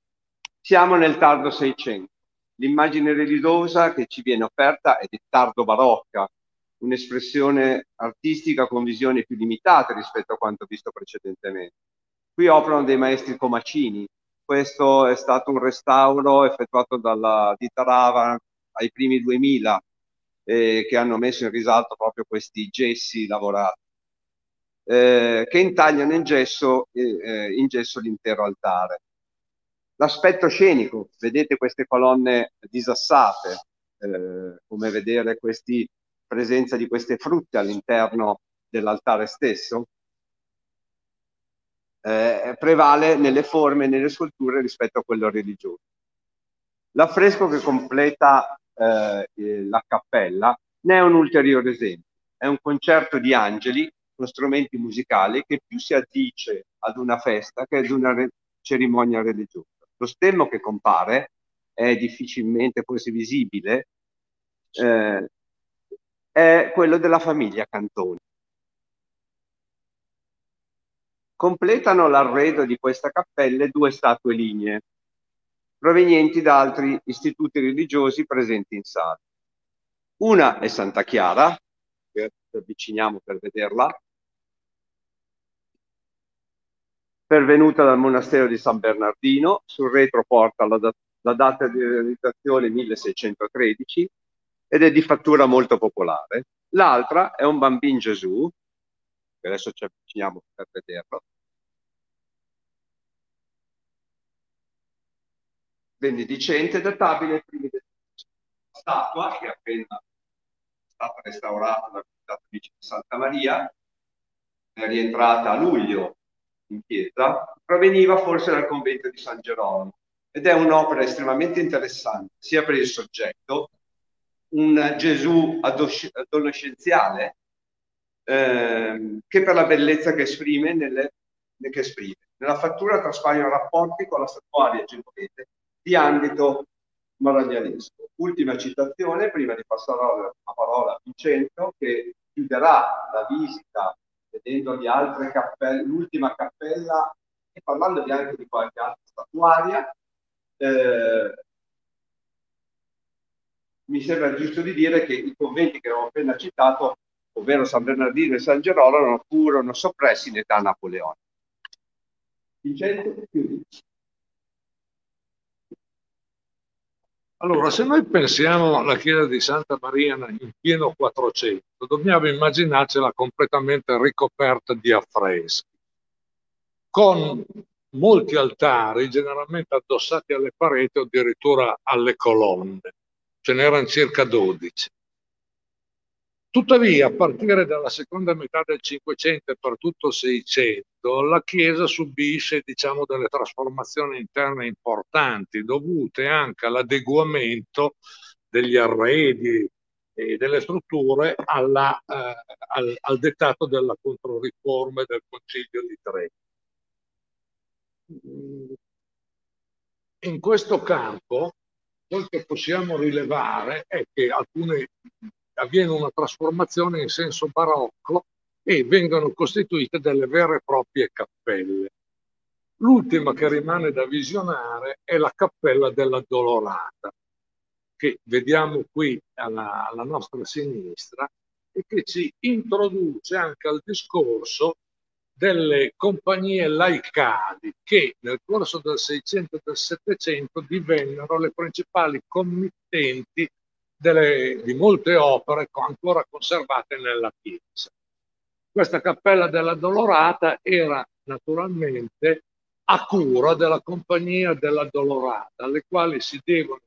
Siamo nel tardo Seicento. L'immagine religiosa che ci viene offerta è di tardo barocca, un'espressione artistica con visioni più limitate rispetto a quanto visto precedentemente. Qui operano dei maestri comacini. Questo è stato un restauro effettuato dalla ditta Rava ai primi 2000 eh, che hanno messo in risalto proprio questi gessi lavorati eh, che intagliano in gesso, eh, in gesso l'intero altare. L'aspetto scenico, vedete queste colonne disassate, eh, come vedere questa presenza di queste frutte all'interno dell'altare stesso, eh, prevale nelle forme e nelle sculture rispetto a quello religioso. L'affresco che completa eh, la cappella ne è un ulteriore esempio. È un concerto di angeli con strumenti musicali che più si addice ad una festa che ad una re- cerimonia religiosa. Lo stemmo che compare è difficilmente forse visibile, eh, è quello della famiglia Cantoni. Completano l'arredo di questa cappella due statue lignee, provenienti da altri istituti religiosi presenti in sala. Una è Santa Chiara, ci avviciniamo per vederla, pervenuta dal monastero di San Bernardino, sul retro porta la, dat- la data di realizzazione 1613 ed è di fattura molto popolare. L'altra è un bambino Gesù, che adesso ci avviciniamo per vederlo, benedicente, databile ai primi del statua che è appena stata restaurata dal Comitato di Santa Maria, è rientrata a luglio in chiesa, proveniva forse dal convento di San Gerolamo ed è un'opera estremamente interessante, sia per il soggetto, un Gesù adolescenziale, eh, che per la bellezza che esprime, nelle, che esprime. Nella fattura traspaiono rapporti con la statuaria genovese di ambito maraglianesco. Ultima citazione, prima di passare la parola a Vincenzo, che chiuderà la visita vedendo le altre cappelle, l'ultima cappella e parlando anche di qualche altra statuaria, eh, mi sembra giusto di dire che i conventi che avevo appena citato, ovvero San Bernardino e San Gerolamo, furono soppressi in età napoleonica. Vincenzo, chiudi. Allora, se noi pensiamo alla chiesa di Santa Maria in pieno 400, dobbiamo immaginarcela completamente ricoperta di affreschi, con molti altari generalmente addossati alle pareti o addirittura alle colonne. Ce n'erano circa 12. Tuttavia, a partire dalla seconda metà del Cinquecento e per tutto il Seicento, la Chiesa subisce diciamo, delle trasformazioni interne importanti, dovute anche all'adeguamento degli arredi e delle strutture alla, eh, al, al, dettato della controriforma del Concilio di Trento. In questo campo, quel che possiamo rilevare è che alcune avviene una trasformazione in senso barocco e vengono costituite delle vere e proprie cappelle. L'ultima che rimane da visionare è la cappella della Dolorata, che vediamo qui alla, alla nostra sinistra e che ci introduce anche al discorso delle compagnie laicali che nel corso del 600 e del 700 divennero le principali committenti delle, di molte opere ancora conservate nella chiesa. Questa cappella della Dolorata era naturalmente a cura della compagnia della Dolorata, alle quali si devono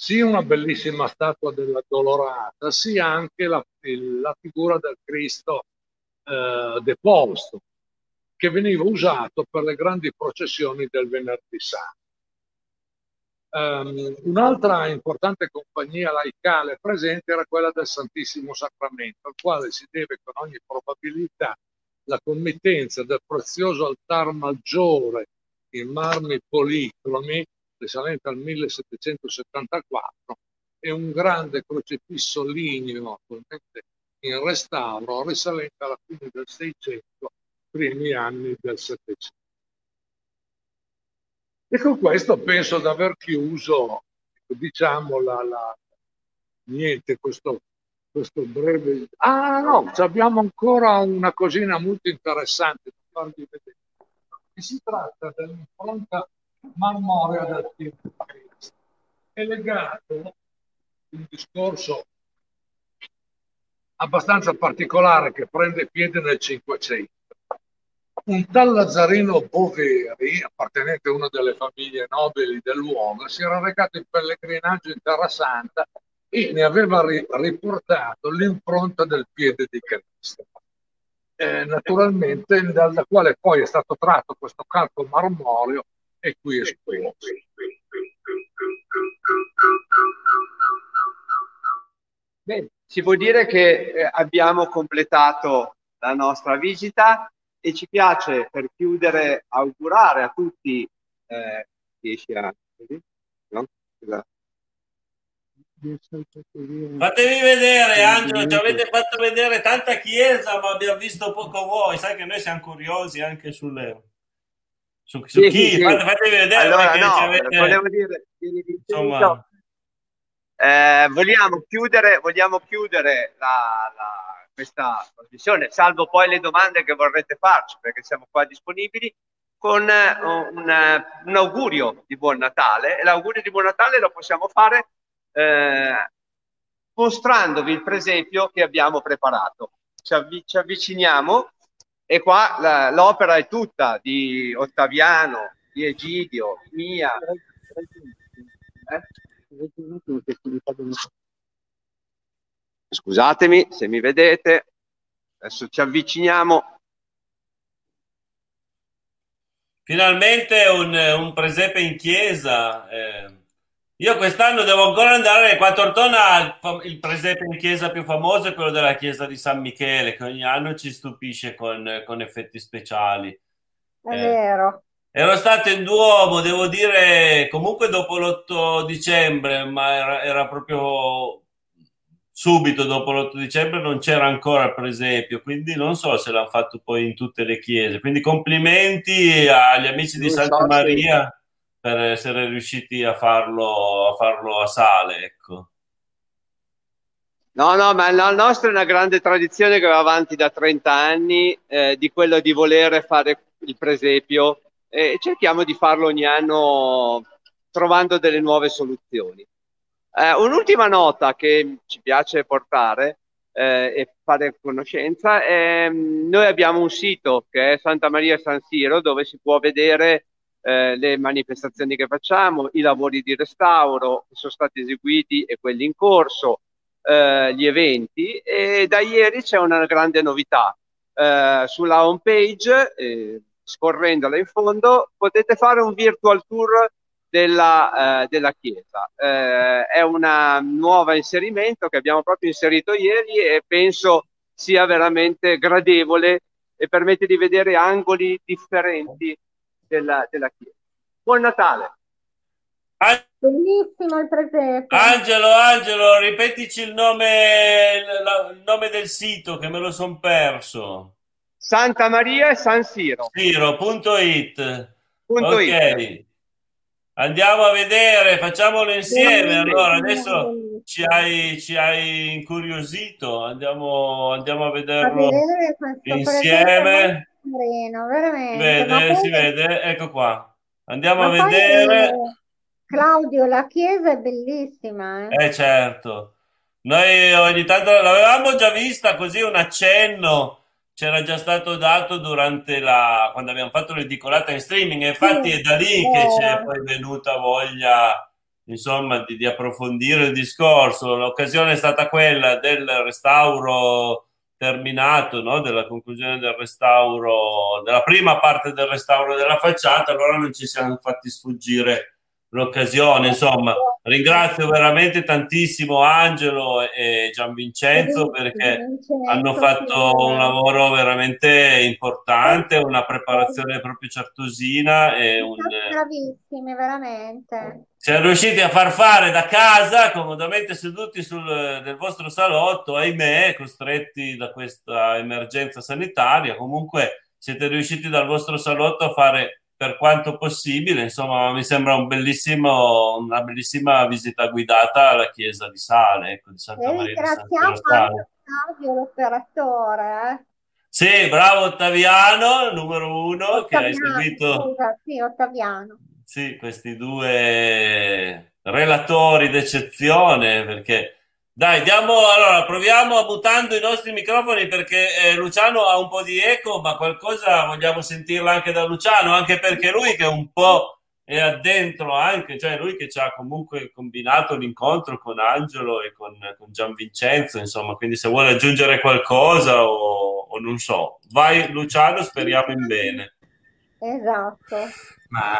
sia una bellissima statua della Dolorata, sia anche la, la figura del Cristo eh, deposto, che veniva usato per le grandi processioni del venerdì santo. Um, un'altra importante compagnia laicale presente era quella del Santissimo Sacramento, al quale si deve con ogni probabilità la committenza del prezioso altar maggiore in marmi policromi risalente al 1774 e un grande crocifisso ligneo attualmente in restauro risalente alla fine del 600, primi anni del 700. E con questo penso di aver chiuso, diciamo, la, la niente, questo, questo breve... Ah no, abbiamo ancora una cosina molto interessante da farvi vedere. e si tratta dell'impronta marmorea del Cristo. È legato un discorso abbastanza particolare che prende piede nel Cinquecento. Un tal Lazzarino Boveri, appartenente a una delle famiglie nobili dell'uomo, si era recato in pellegrinaggio in Terra Santa e ne aveva riportato l'impronta del piede di Cristo. Eh, naturalmente, dalla quale poi è stato tratto questo calco marmoreo e qui esposto. Bene, si può dire che eh, abbiamo completato la nostra visita e ci piace per chiudere augurare a tutti eh, riesci a no? Fatevi vedere Angelo, ci avete fatto vedere tanta chiesa ma abbiamo visto poco voi, sai che noi siamo curiosi anche sulle su, su sì, chi, sì. fatevi vedere allora, no, avete... volevo dire insomma. eh, vogliamo chiudere, vogliamo chiudere la, la, questa trasmissione, salvo poi le domande che vorrete farci, perché siamo qua disponibili, con uh, un, un, augurio di buon Natale. E l'augurio di buon Natale lo possiamo fare eh, mostrandovi il presepio che abbiamo preparato. Ci, avvi- ci avviciniamo e qua la, l'opera è tutta di Ottaviano, di Egidio, mia. Eh? Scusatemi se mi vedete, adesso ci avviciniamo. Finalmente un, un presepe in chiesa. Eh. Io quest'anno devo ancora andare qua a Tortona, il presepe in chiesa più famoso è quello della chiesa di San Michele, che ogni anno ci stupisce con, con effetti speciali. È eh. vero. Ero stato in Duomo, devo dire, comunque dopo l'8 dicembre, ma era, era proprio subito dopo l'8 dicembre non c'era ancora il presepio, quindi non so se l'hanno fatto poi in tutte le chiese. Quindi complimenti agli amici di Santa Maria per essere riusciti a farlo a, farlo a sale, ecco. No, no, ma la nostra è una grande tradizione che va avanti da 30 anni, eh, di quello di volere fare il presepio e cerchiamo di farlo ogni anno trovando delle nuove soluzioni. Eh, un'ultima nota che ci piace portare eh, e fare conoscenza è mm, noi abbiamo un sito che è Santa Maria San Siro dove si può vedere eh, le manifestazioni che facciamo, i lavori di restauro che sono stati eseguiti e quelli in corso, eh, gli eventi e da ieri c'è una grande novità. Eh, sulla home page eh, scorrendola in fondo, potete fare un virtual tour della, eh, della chiesa. Eh, è un nuovo inserimento che abbiamo proprio inserito ieri e penso sia veramente gradevole e permette di vedere angoli differenti della, della chiesa. Buon Natale! Bellissimo il presepe. Angelo, Angelo, ripetici il nome, il nome del sito che me lo son perso. Santa Maria e San Siro. Siro.it. Ok. It. Andiamo a vedere, facciamolo insieme. Allora, adesso ci hai, ci hai incuriosito, andiamo, andiamo a vederlo insieme. Vede, si vede, ecco qua. Andiamo a vedere. Claudio, la chiesa è bellissima. Eh? eh certo. Noi ogni tanto l'avevamo già vista così un accenno c'era già stato dato durante la quando abbiamo fatto l'edicolata in streaming infatti sì, è da lì che c'è poi venuta voglia insomma di, di, approfondire il discorso l'occasione è stata quella del restauro terminato no? della conclusione del restauro della prima parte del restauro della facciata allora non ci siamo fatti sfuggire l'occasione. Insomma, ringrazio veramente tantissimo Angelo e Gian Vincenzo perché hanno fatto un lavoro veramente importante, una preparazione proprio certosina e un... Bravissimi, veramente. Siamo riusciti a far fare da casa, comodamente seduti sul, nel vostro salotto, ahimè, costretti da questa emergenza sanitaria. Comunque siete riusciti dal vostro salotto a fare per quanto possibile, insomma, mi sembra un bellissimo, una bellissima visita guidata alla chiesa di Sale, ecco, di Santa Maria di Santa Claudio, l'operatore. Eh. Sì, bravo Ottaviano, numero uno, Ottaviano, che hai seguito. Sì, Ottaviano. Sì, questi due relatori d'eccezione, perché dai, diamo, allora, proviamo mutando i nostri microfoni perché eh, Luciano ha un po' di eco, ma qualcosa vogliamo sentirla anche da Luciano, anche perché lui che un po' è addentro anche, cioè lui che ci ha comunque combinato l'incontro con Angelo e con, con Gian Vincenzo, insomma, quindi se vuole aggiungere qualcosa o, o non so, vai Luciano, speriamo in bene. Esatto. Ma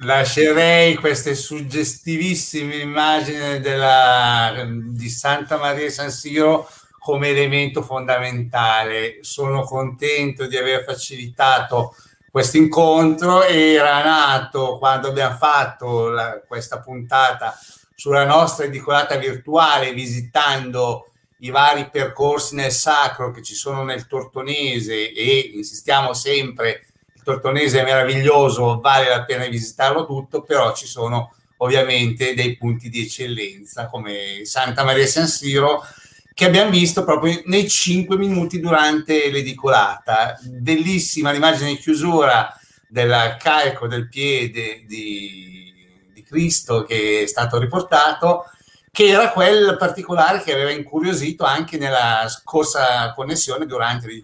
lascerei queste suggestivissime immagini della, di Santa Maria San Siro come elemento fondamentale. Sono contento di aver facilitato questo incontro. Era nato quando abbiamo fatto la, questa puntata sulla nostra edicolata virtuale visitando i vari percorsi nel sacro che ci sono nel Tortonese e insistiamo sempre Tortonese è meraviglioso, vale la pena visitarlo tutto, però ci sono ovviamente dei punti di eccellenza come Santa Maria San Siro che abbiamo visto proprio nei cinque minuti durante l'edicolata. Bellissima l'immagine di chiusura del calco del piede di, di Cristo che è stato riportato, che era quel particolare che aveva incuriosito anche nella scorsa connessione durante le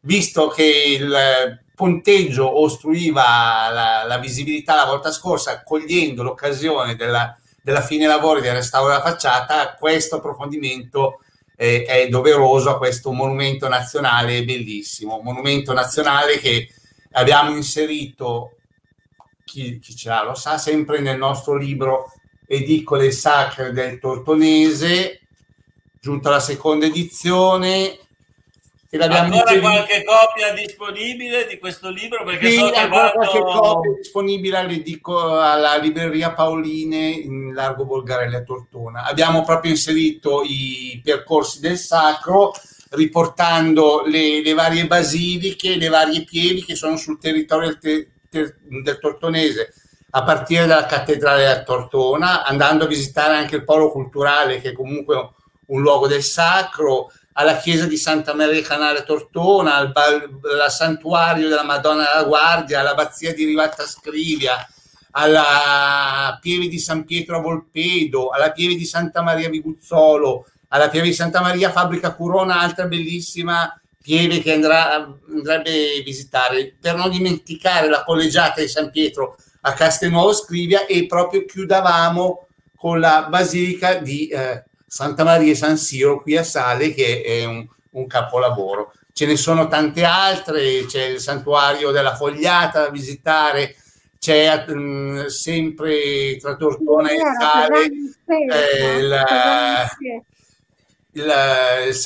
visto che il ponteggio ostruiva la, la, visibilità la volta scorsa, cogliendo l'occasione della, della fine lavori del restauro della facciata, questo approfondimento eh, è doveroso a questo monumento nazionale bellissimo, monumento nazionale che abbiamo inserito, chi, chi ce l'ha lo sa, sempre nel nostro libro Edicole Sacre del Tortonese, giunta la seconda edizione, e l'abbiamo ancora qualche copia disponibile di questo libro? Perché sì, so che vado... qualche copia disponibile alla libreria Paoline in Largo Bolgarelli a Tortona. Abbiamo proprio inserito i percorsi del sacro riportando le, le varie basiliche, le varie pievi che sono sul territorio del, ter, del Tortonese a partire dalla cattedrale a Tortona, andando a visitare anche il polo culturale che è comunque un luogo del sacro, alla chiesa di Santa Maria Canale Tortona, al, al santuario della Madonna della Guardia, all'abbazia di Rivalta Scrivia, alla pieve di San Pietro a Volpedo, alla pieve di Santa Maria Viguzzolo, alla pieve di Santa Maria Fabbrica Curona, altra bellissima pieve che andrà, andrebbe a visitare, per non dimenticare la collegiata di San Pietro a Castelnuovo Scrivia e proprio chiudavamo con la basilica di eh, Santa Maria San Siro qui a Sale che è un, un capolavoro. Ce ne sono tante altre, c'è il santuario della Fogliata da visitare, c'è mh, mm, sempre tra Tortona e Sale eh, la,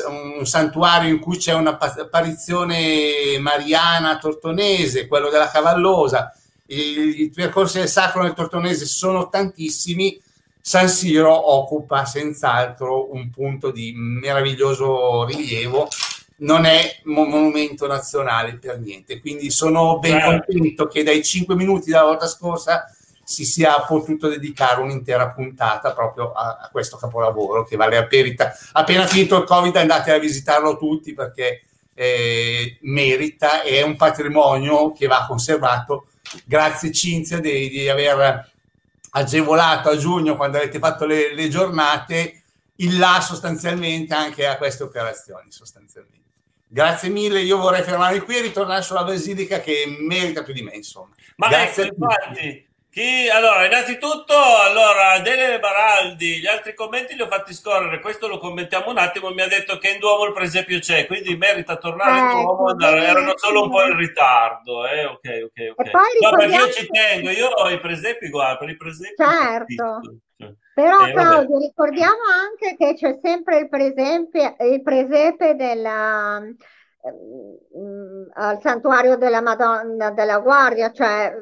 un santuario in cui c'è un'apparizione mariana tortonese, quello della Cavallosa. I, i percorsi del sacro nel tortonese sono tantissimi San Siro occupa senz'altro un punto di meraviglioso rilievo, non è un monumento nazionale per niente, quindi sono ben certo. contento che dai cinque minuti della volta scorsa si sia potuto dedicare un'intera puntata proprio a, a questo capolavoro che vale la pena. Appena finito il Covid andate a visitarlo tutti perché eh, merita, è un patrimonio che va conservato. Grazie Cinzia di, di aver agevolato a giugno quando avete fatto le, le giornate il là sostanzialmente anche a queste operazioni sostanzialmente. Grazie mille, io vorrei fermarmi qui e ritornare sulla Basilica che merita più di me, insomma. Ma Grazie ecco, infatti, chi, allora, innanzitutto, allora, Dele Baraldi, gli altri commenti li ho fatti scorrere, questo lo commentiamo un attimo, mi ha detto che in Duomo il presepio c'è, quindi merita tornare in Duomo, ecco, erano solo un po' in ritardo, eh? ok, ok, ok. No, perché io ci tengo, io ho i presepi, guarda, per i presepi... Certo. Cioè, Però eh, Claudio, ricordiamo anche che c'è sempre il presepe, il presepe della, um, al santuario della Madonna della Guardia, cioè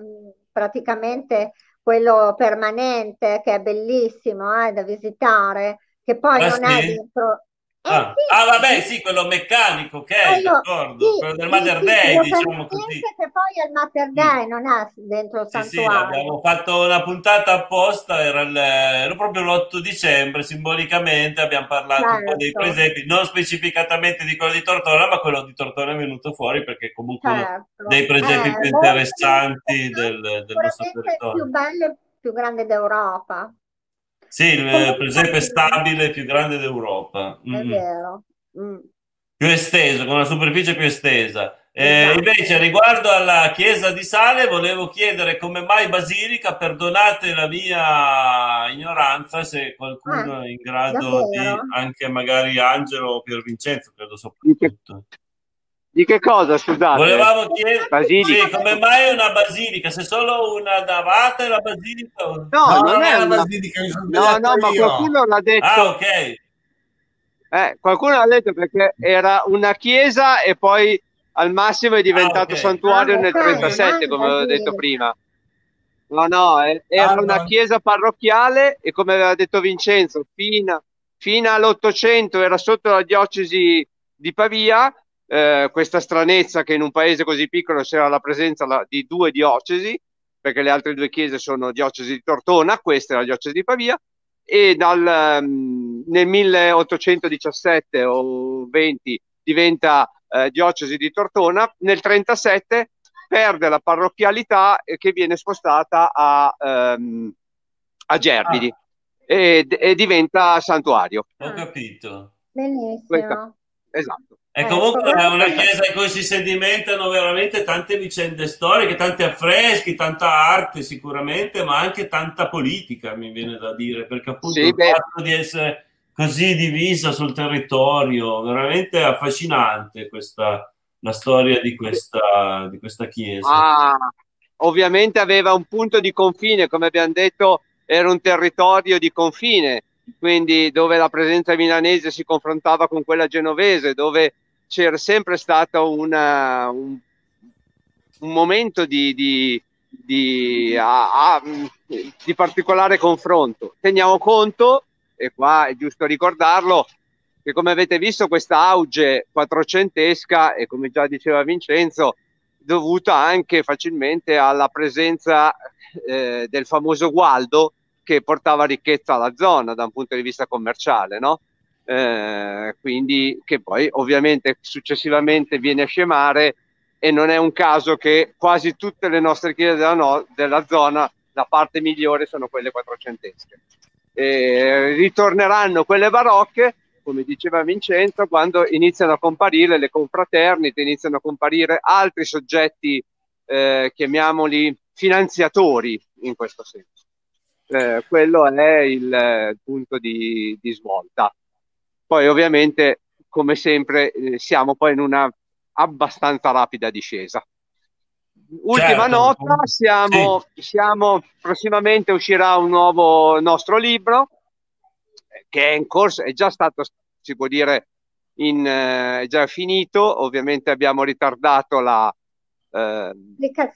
praticamente quello permanente che è bellissimo eh, da visitare, che poi ah, non sì. è dentro, Ah. Sì, ah, vabbè, sì, quello meccanico, ok, allora, d'accordo. Sì, quello del Mother sì, Day, diciamo così. che poi è il Mother Day, mm. non è dentro il santuario. Sì, abbiamo fatto una puntata apposta, era, il, era proprio l'8 dicembre, simbolicamente abbiamo parlato certo. un po' dei certo. presepi, non specificatamente di quello di Tortona, ma quello di Tortona è venuto fuori perché comunque certo. dei presepi eh, più interessanti del, del nostro territorio. Il più bello e più grande d'Europa. Sì, il presepe stabile più grande d'Europa. Mm. È vero. Mm. Più esteso, con una superficie più estesa. Eh, esatto. invece, riguardo alla chiesa di Sale, volevo chiedere come mai Basilica, perdonate la mia ignoranza, se qualcuno ah, è in grado davvero? di, anche magari Angelo o Pier Vincenzo, credo soprattutto. Di che cosa, scusate? Volevamo chiedere sì, come mai una basilica? Se solo una navata è la basilica? No, no non, non, è una basilica. No, no, ma qualcuno l'ha detto. Ah, ok. Eh, qualcuno l'ha detto perché era una chiesa e poi al massimo è diventato ah, okay. santuario ah, nel 37, come avevo detto prima. No, no, era ah, una chiesa parrocchiale e come aveva detto Vincenzo, fino, fino all'Ottocento era sotto la diocesi di Pavia eh, questa stranezza che in un paese così piccolo c'era la presenza la, di due diocesi, perché le altre due chiese sono diocesi di Tortona, questa è la diocesi di Pavia, e dal, um, nel 1817 o 20 diventa eh, diocesi di Tortona, nel 37 perde la parrocchialità che viene spostata a, um, a Gerbidi ah. e, e, diventa santuario. Ho capito. Benissimo. Questa, esatto. E eh, comunque è una chiesa in cui si sedimentano veramente tante vicende storiche, tanti affreschi, tanta arte sicuramente, ma anche tanta politica, mi viene da dire, perché appunto sì, il beh. fatto di essere così divisa sul territorio, veramente affascinante questa, la storia di questa, di questa chiesa. Ah, ovviamente aveva un punto di confine, come abbiamo detto, era un territorio di confine, quindi dove la presenza milanese si confrontava con quella genovese, dove c'era sempre stato una, un, un, momento di, di, di, a, a, di, particolare confronto. Teniamo conto, e qua è giusto ricordarlo, che come avete visto questa auge quattrocentesca, e come già diceva Vincenzo, dovuta anche facilmente alla presenza eh, del famoso Gualdo che portava ricchezza alla zona da un punto di vista commerciale, no? Eh, quindi che poi ovviamente successivamente viene a scemare e non è un caso che quasi tutte le nostre chiese della, no, della zona, la parte migliore sono quelle quattrocentesche. Eh, ritorneranno quelle barocche, come diceva Vincenzo, quando iniziano a comparire le confraternite, iniziano a comparire altri soggetti, eh, chiamiamoli finanziatori in questo senso. Eh, quello è il, il punto di, di svolta. Poi ovviamente, come sempre, eh, siamo poi in una abbastanza rapida discesa. Ultima certo. nota, siamo, sì. siamo, prossimamente uscirà un nuovo nostro libro che è in corso, è già stato, si può dire, in, eh, è già finito, ovviamente abbiamo ritardato la, eh,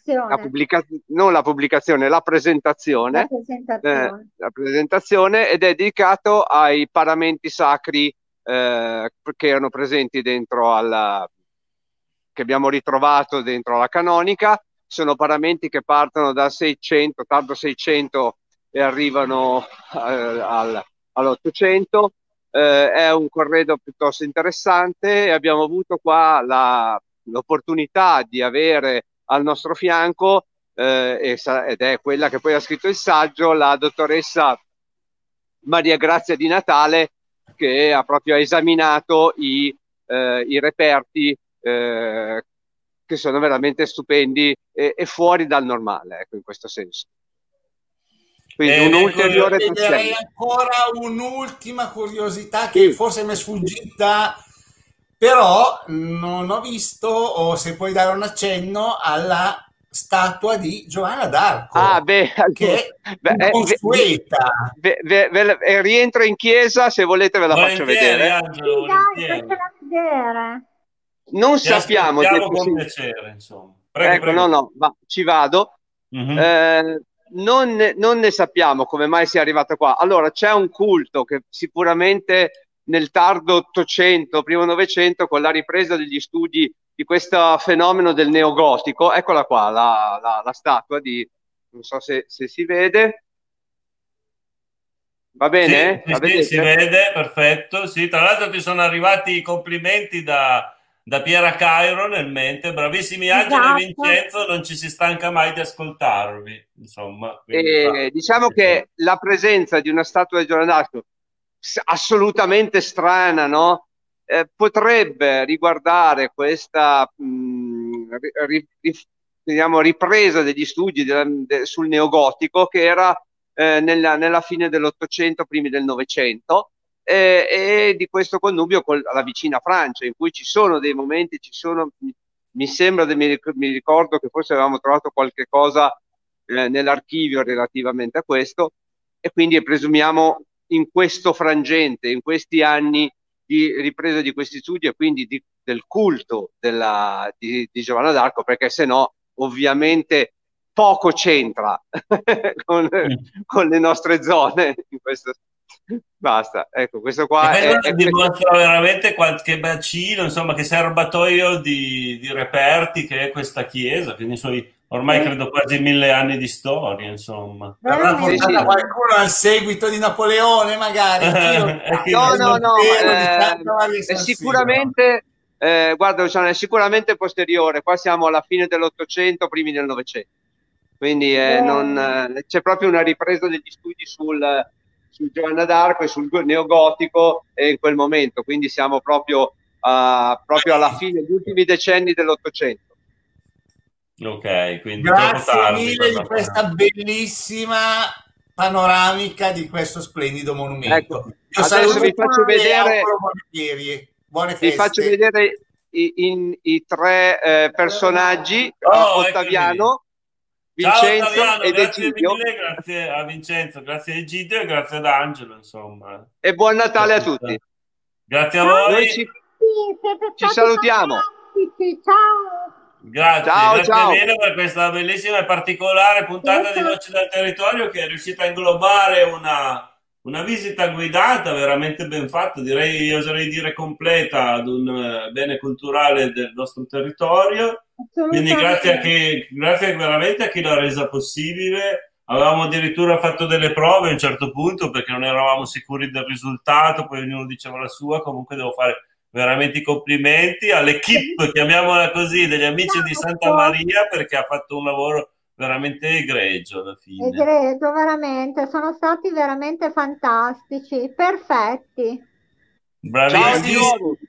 la pubblica- non la pubblicazione, la presentazione, la presentazione. Eh, la presentazione ed è dedicato ai paramenti sacri eh, che erano presenti dentro alla che abbiamo ritrovato dentro la canonica. Sono paramenti che partono da 600 tardo 600 e arrivano eh, al, all'800 eh, è un corredo piuttosto interessante e abbiamo avuto qua la, l'opportunità di avere al nostro fianco eh, ed è quella che poi ha scritto il saggio la dottoressa Maria Grazia di Natale che ha proprio esaminato i, eh, i reperti eh, che sono veramente stupendi e, e, fuori dal normale, ecco, in questo senso. Quindi eh, un'ulteriore Direi ancora un'ultima curiosità che sì. forse mi è sfuggita, però non ho visto, o se puoi dare un accenno, alla statua di Giovanna d'Arco. Ah, beh, che beh, è consueta. Beh, beh, beh, rientro in chiesa, se volete ve la faccio vedere. Angelo, sì, dai, vedere. Non Ti sappiamo. Con piacere, insomma. Prego, ecco, prego. no, no, ma ci vado. Mm-hmm. Eh, non, non, ne sappiamo come mai sia arrivato qua. Allora, c'è un culto che sicuramente nel tardo Ottocento, primo Novecento, con la ripresa degli studi di questo fenomeno del neogotico. Eccola qua, la, la, la statua di, non so se, se, si vede. Va bene? Sì, sì, si vede, perfetto. Sì, tra l'altro ti sono arrivati i complimenti da, da Piera Cairo nel mente, bravissimi Angelo esatto. e Vincenzo, non ci si stanca mai di ascoltarvi. Insomma, eh, diciamo che la presenza di una statua di Giovanni d'Arco assolutamente strana, no? Eh, potrebbe riguardare questa mh, ri, ri, diciamo, ripresa degli studi de, de, sul neogotico che era eh, nella, nella, fine dell'Ottocento, primi del Novecento, eh, e di questo connubio con la vicina Francia, in cui ci sono dei momenti, ci sono, mi sembra, mi, mi ricordo che forse avevamo trovato qualche cosa eh, nell'archivio relativamente a questo, e quindi presumiamo in questo frangente, in questi anni di ripresa di questi studi e quindi di, del culto della, di, di Giovanna d'Arco, perché se no ovviamente poco c'entra con, mm. con, le nostre zone in questo basta ecco questo qua e è, è dimostra veramente qualche bacino insomma che serbatoio di, di reperti che è questa chiesa quindi i suoi ormai credo quasi mille anni di storia, insomma. Raccontata qualcuno al seguito di Napoleone, magari. no, no, no, eh, è sicuramente, eh, guarda, Luciano, è sicuramente posteriore. Qua siamo alla fine dell'Ottocento, primi del Novecento. Quindi eh, non, eh, c'è proprio una ripresa degli studi sul, sul Giovanna d'Arco e sul neogotico in quel momento. Quindi siamo proprio, uh, proprio alla fine, degli ultimi decenni dell'Ottocento. Ok, quindi grazie tardi, mille di questa bellissima panoramica di questo splendido monumento. Ecco, Io adesso vi faccio vedere Buone feste. Vi faccio vedere i, in, i tre eh, personaggi, oh, Ottaviano, Vincenzo Ciao, ed Egidio. Mille, grazie a Vincenzo, grazie a Egidio e grazie ad Angelo, insomma. E buon Natale a tutti. Grazie a voi. Noi ci, ci salutiamo. Ciao. Grazie, ciao, grazie ciao. mille per questa bellissima e particolare puntata di Voce dal Territorio che è riuscita a inglobare una, una visita guidata veramente ben fatta, direi, oserei dire completa ad un eh, bene culturale del nostro territorio. Quindi grazie, a chi, grazie veramente a chi l'ha resa possibile. Avevamo addirittura fatto delle prove a un certo punto perché non eravamo sicuri del risultato, poi ognuno diceva la sua, comunque devo fare veramente i complimenti all'equipe, chiamiamola così, degli amici di Santa Maria perché ha fatto un lavoro veramente egregio alla fine. Egregio, veramente, sono stati veramente fantastici, perfetti. Bravissimi.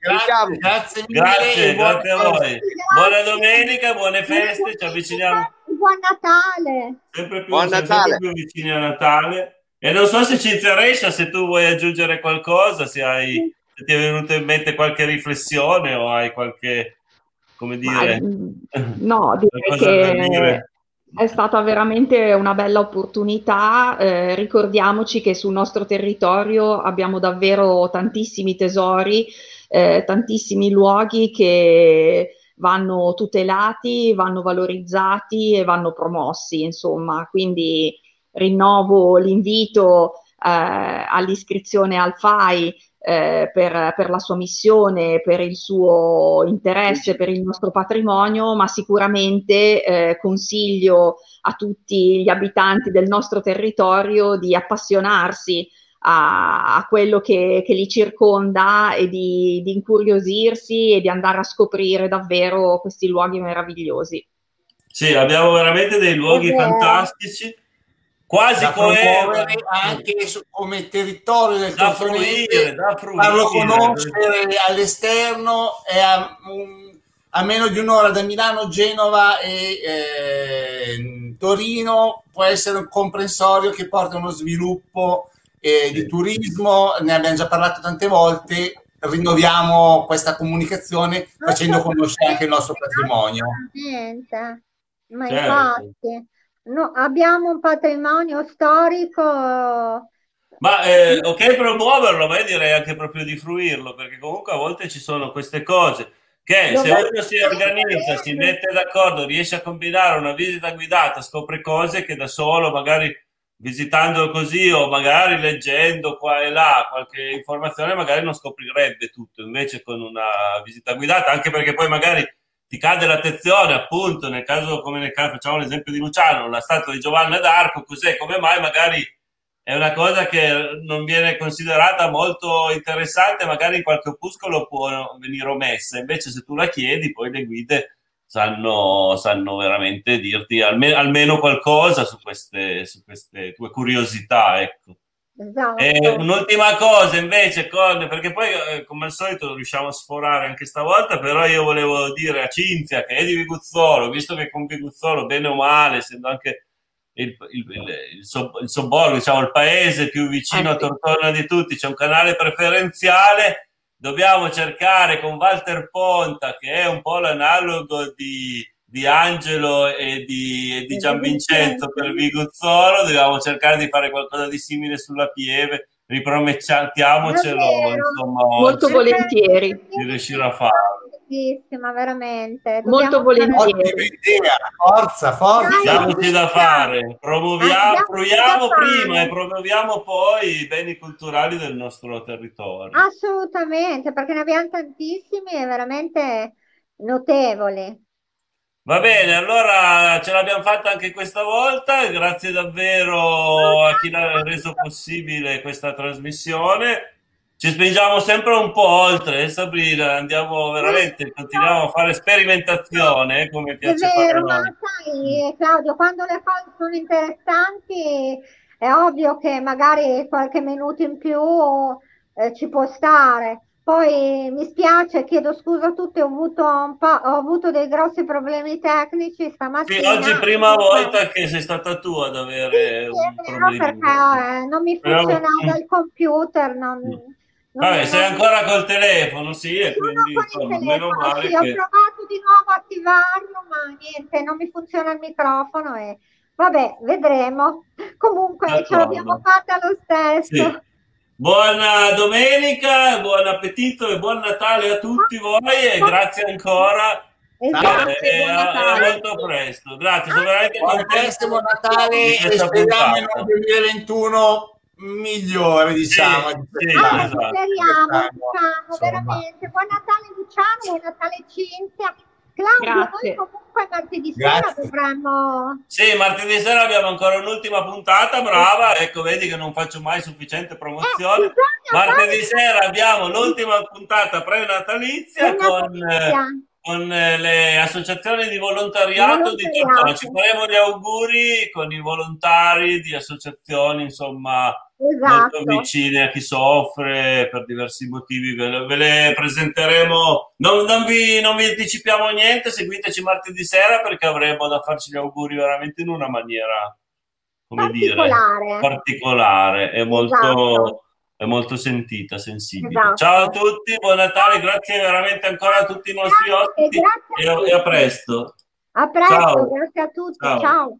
Grazie, grazie, grazie, grazie a voi. Grazie. Buona domenica, buone feste, ci avviciniamo. Buon Natale. Sempre più, Buon Natale. Sempre più vicini a Natale. E non so se Cinzia Rescia, se tu vuoi aggiungere qualcosa, se hai... Se ti è venuta in mente qualche riflessione o hai qualche, come dire... Ma, no, direi che dire. è stata veramente una bella opportunità. Eh, ricordiamoci che sul nostro territorio abbiamo davvero tantissimi tesori, eh, tantissimi luoghi che vanno tutelati, vanno valorizzati e vanno promossi, insomma, quindi rinnovo l'invito eh, all'iscrizione al FAI eh, per, per, la sua missione, per il suo interesse, per il nostro patrimonio, ma sicuramente eh, consiglio a tutti gli abitanti del nostro territorio di appassionarsi a, a quello che, che, li circonda e di, di incuriosirsi e di andare a scoprire davvero questi luoghi meravigliosi. Sì, abbiamo veramente dei luoghi fantastici quasi da promuovere anche su, come territorio del da fruire, da fruire, farlo conoscere all'esterno e a, un, a, meno di un'ora da Milano, Genova e eh, Torino può essere un comprensorio che porta uno sviluppo eh, di turismo, ne abbiamo già parlato tante volte, rinnoviamo questa comunicazione facendo conoscere anche il nostro patrimonio. Ma certo. infatti No, abbiamo un patrimonio storico. Ma eh, ok promuoverlo, ma io direi anche proprio di fruirlo, perché comunque a volte ci sono queste cose che se uno si organizza, si mette d'accordo, riesce a combinare una visita guidata, scopre cose che da solo magari visitando così o magari leggendo qua e là qualche informazione, magari non scoprirebbe tutto. Invece con una visita guidata, anche perché poi magari ti cade l'attenzione, appunto, nel caso come nel caso facciamo l'esempio di Luciano, la statua di Giovanna d'Arco, cos'è, come mai magari è una cosa che non viene considerata molto interessante, magari in qualche opuscolo può venire omessa, invece se tu la chiedi poi le guide sanno, sanno veramente dirti almeno, almeno qualcosa su queste, su queste tue curiosità, ecco. Esatto. E un'ultima cosa invece, con, perché poi eh, come al solito riusciamo a sforare anche stavolta, però io volevo dire a Cinzia che è di Viguzzolo, visto che con Viguzzolo, bene o male, essendo anche il, il, il, il, il sobborgo, diciamo il paese più vicino a Tortona di tutti, c'è un canale preferenziale, dobbiamo cercare con Walter Ponta, che è un po' l'analogo di di Angelo e di, e di Gian Vincenzo per Viguzzolo, dobbiamo cercare di fare qualcosa di simile sulla Pieve, ripromettiamocelo, insomma, molto volentieri di riuscire a farlo. Veramente. Molto volentieri. Forza, forza. Diamoci da fare. Promuoviamo, proviamo prima e promuoviamo poi i beni culturali del nostro territorio. Assolutamente, perché ne abbiamo tantissimi e veramente notevoli. Va bene, allora ce l'abbiamo fatta anche questa volta. Grazie davvero a chi ha reso possibile questa trasmissione. Ci spingiamo sempre un po' oltre, eh, Sabrina. Andiamo veramente, continuiamo a fare sperimentazione eh, come piace è vero, ma sai, Claudio, quando le cose sono interessanti, è ovvio che magari qualche minuto in più eh, ci può stare poi mi spiace, chiedo scusa a tutti, ho avuto, un po', ho avuto dei grossi problemi tecnici stamattina. Sì, oggi è prima volta che sei stata tu ad avere sì, un problema. perché eh, non mi funzionava Però... il computer, non, non Vabbè, sei ancora col telefono, sì, e quindi insomma, meno male sì, che... Ho provato di nuovo a attivarlo, ma niente, non mi funziona il microfono e vabbè, vedremo. Comunque D'accordo. ce l'abbiamo fatta lo stesso. Sì. Buona domenica, buon appetito e buon Natale a tutti voi e grazie ancora. Esatto, e, a, molto presto. Grazie, sono veramente buon contento. Buon Natale e speriamo in un 2021 migliore, diciamo. Sì, sì, ah, esatto. Speriamo, diciamo, veramente. Buon Natale Luciano, buon Natale Cinzia. Claudio, Grazie. noi comunque martedì Grazie. sera dovremmo... Sì, martedì sera abbiamo ancora un'ultima puntata, brava, ecco, vedi che non faccio mai sufficiente promozione. Eh, martedì sera abbiamo l'ultima puntata pre-natalizia con... Eh, con eh, le associazioni di volontariato, volontariato. di Tortona. Ci faremo gli auguri con i volontari di associazioni, insomma, esatto. molto vicine a chi soffre per diversi motivi. Ve le, ve le presenteremo. Non, non, vi, non, vi, anticipiamo niente, seguiteci martedì sera perché avremo da farci gli auguri veramente in una maniera, come particolare. dire, particolare e molto... Esatto è molto sentita, sensibile. Esatto. Ciao a tutti, buon Natale, grazie veramente ancora a tutti i nostri ospiti e, e, a presto. A presto, Ciao. grazie a tutti. Ciao. Ciao.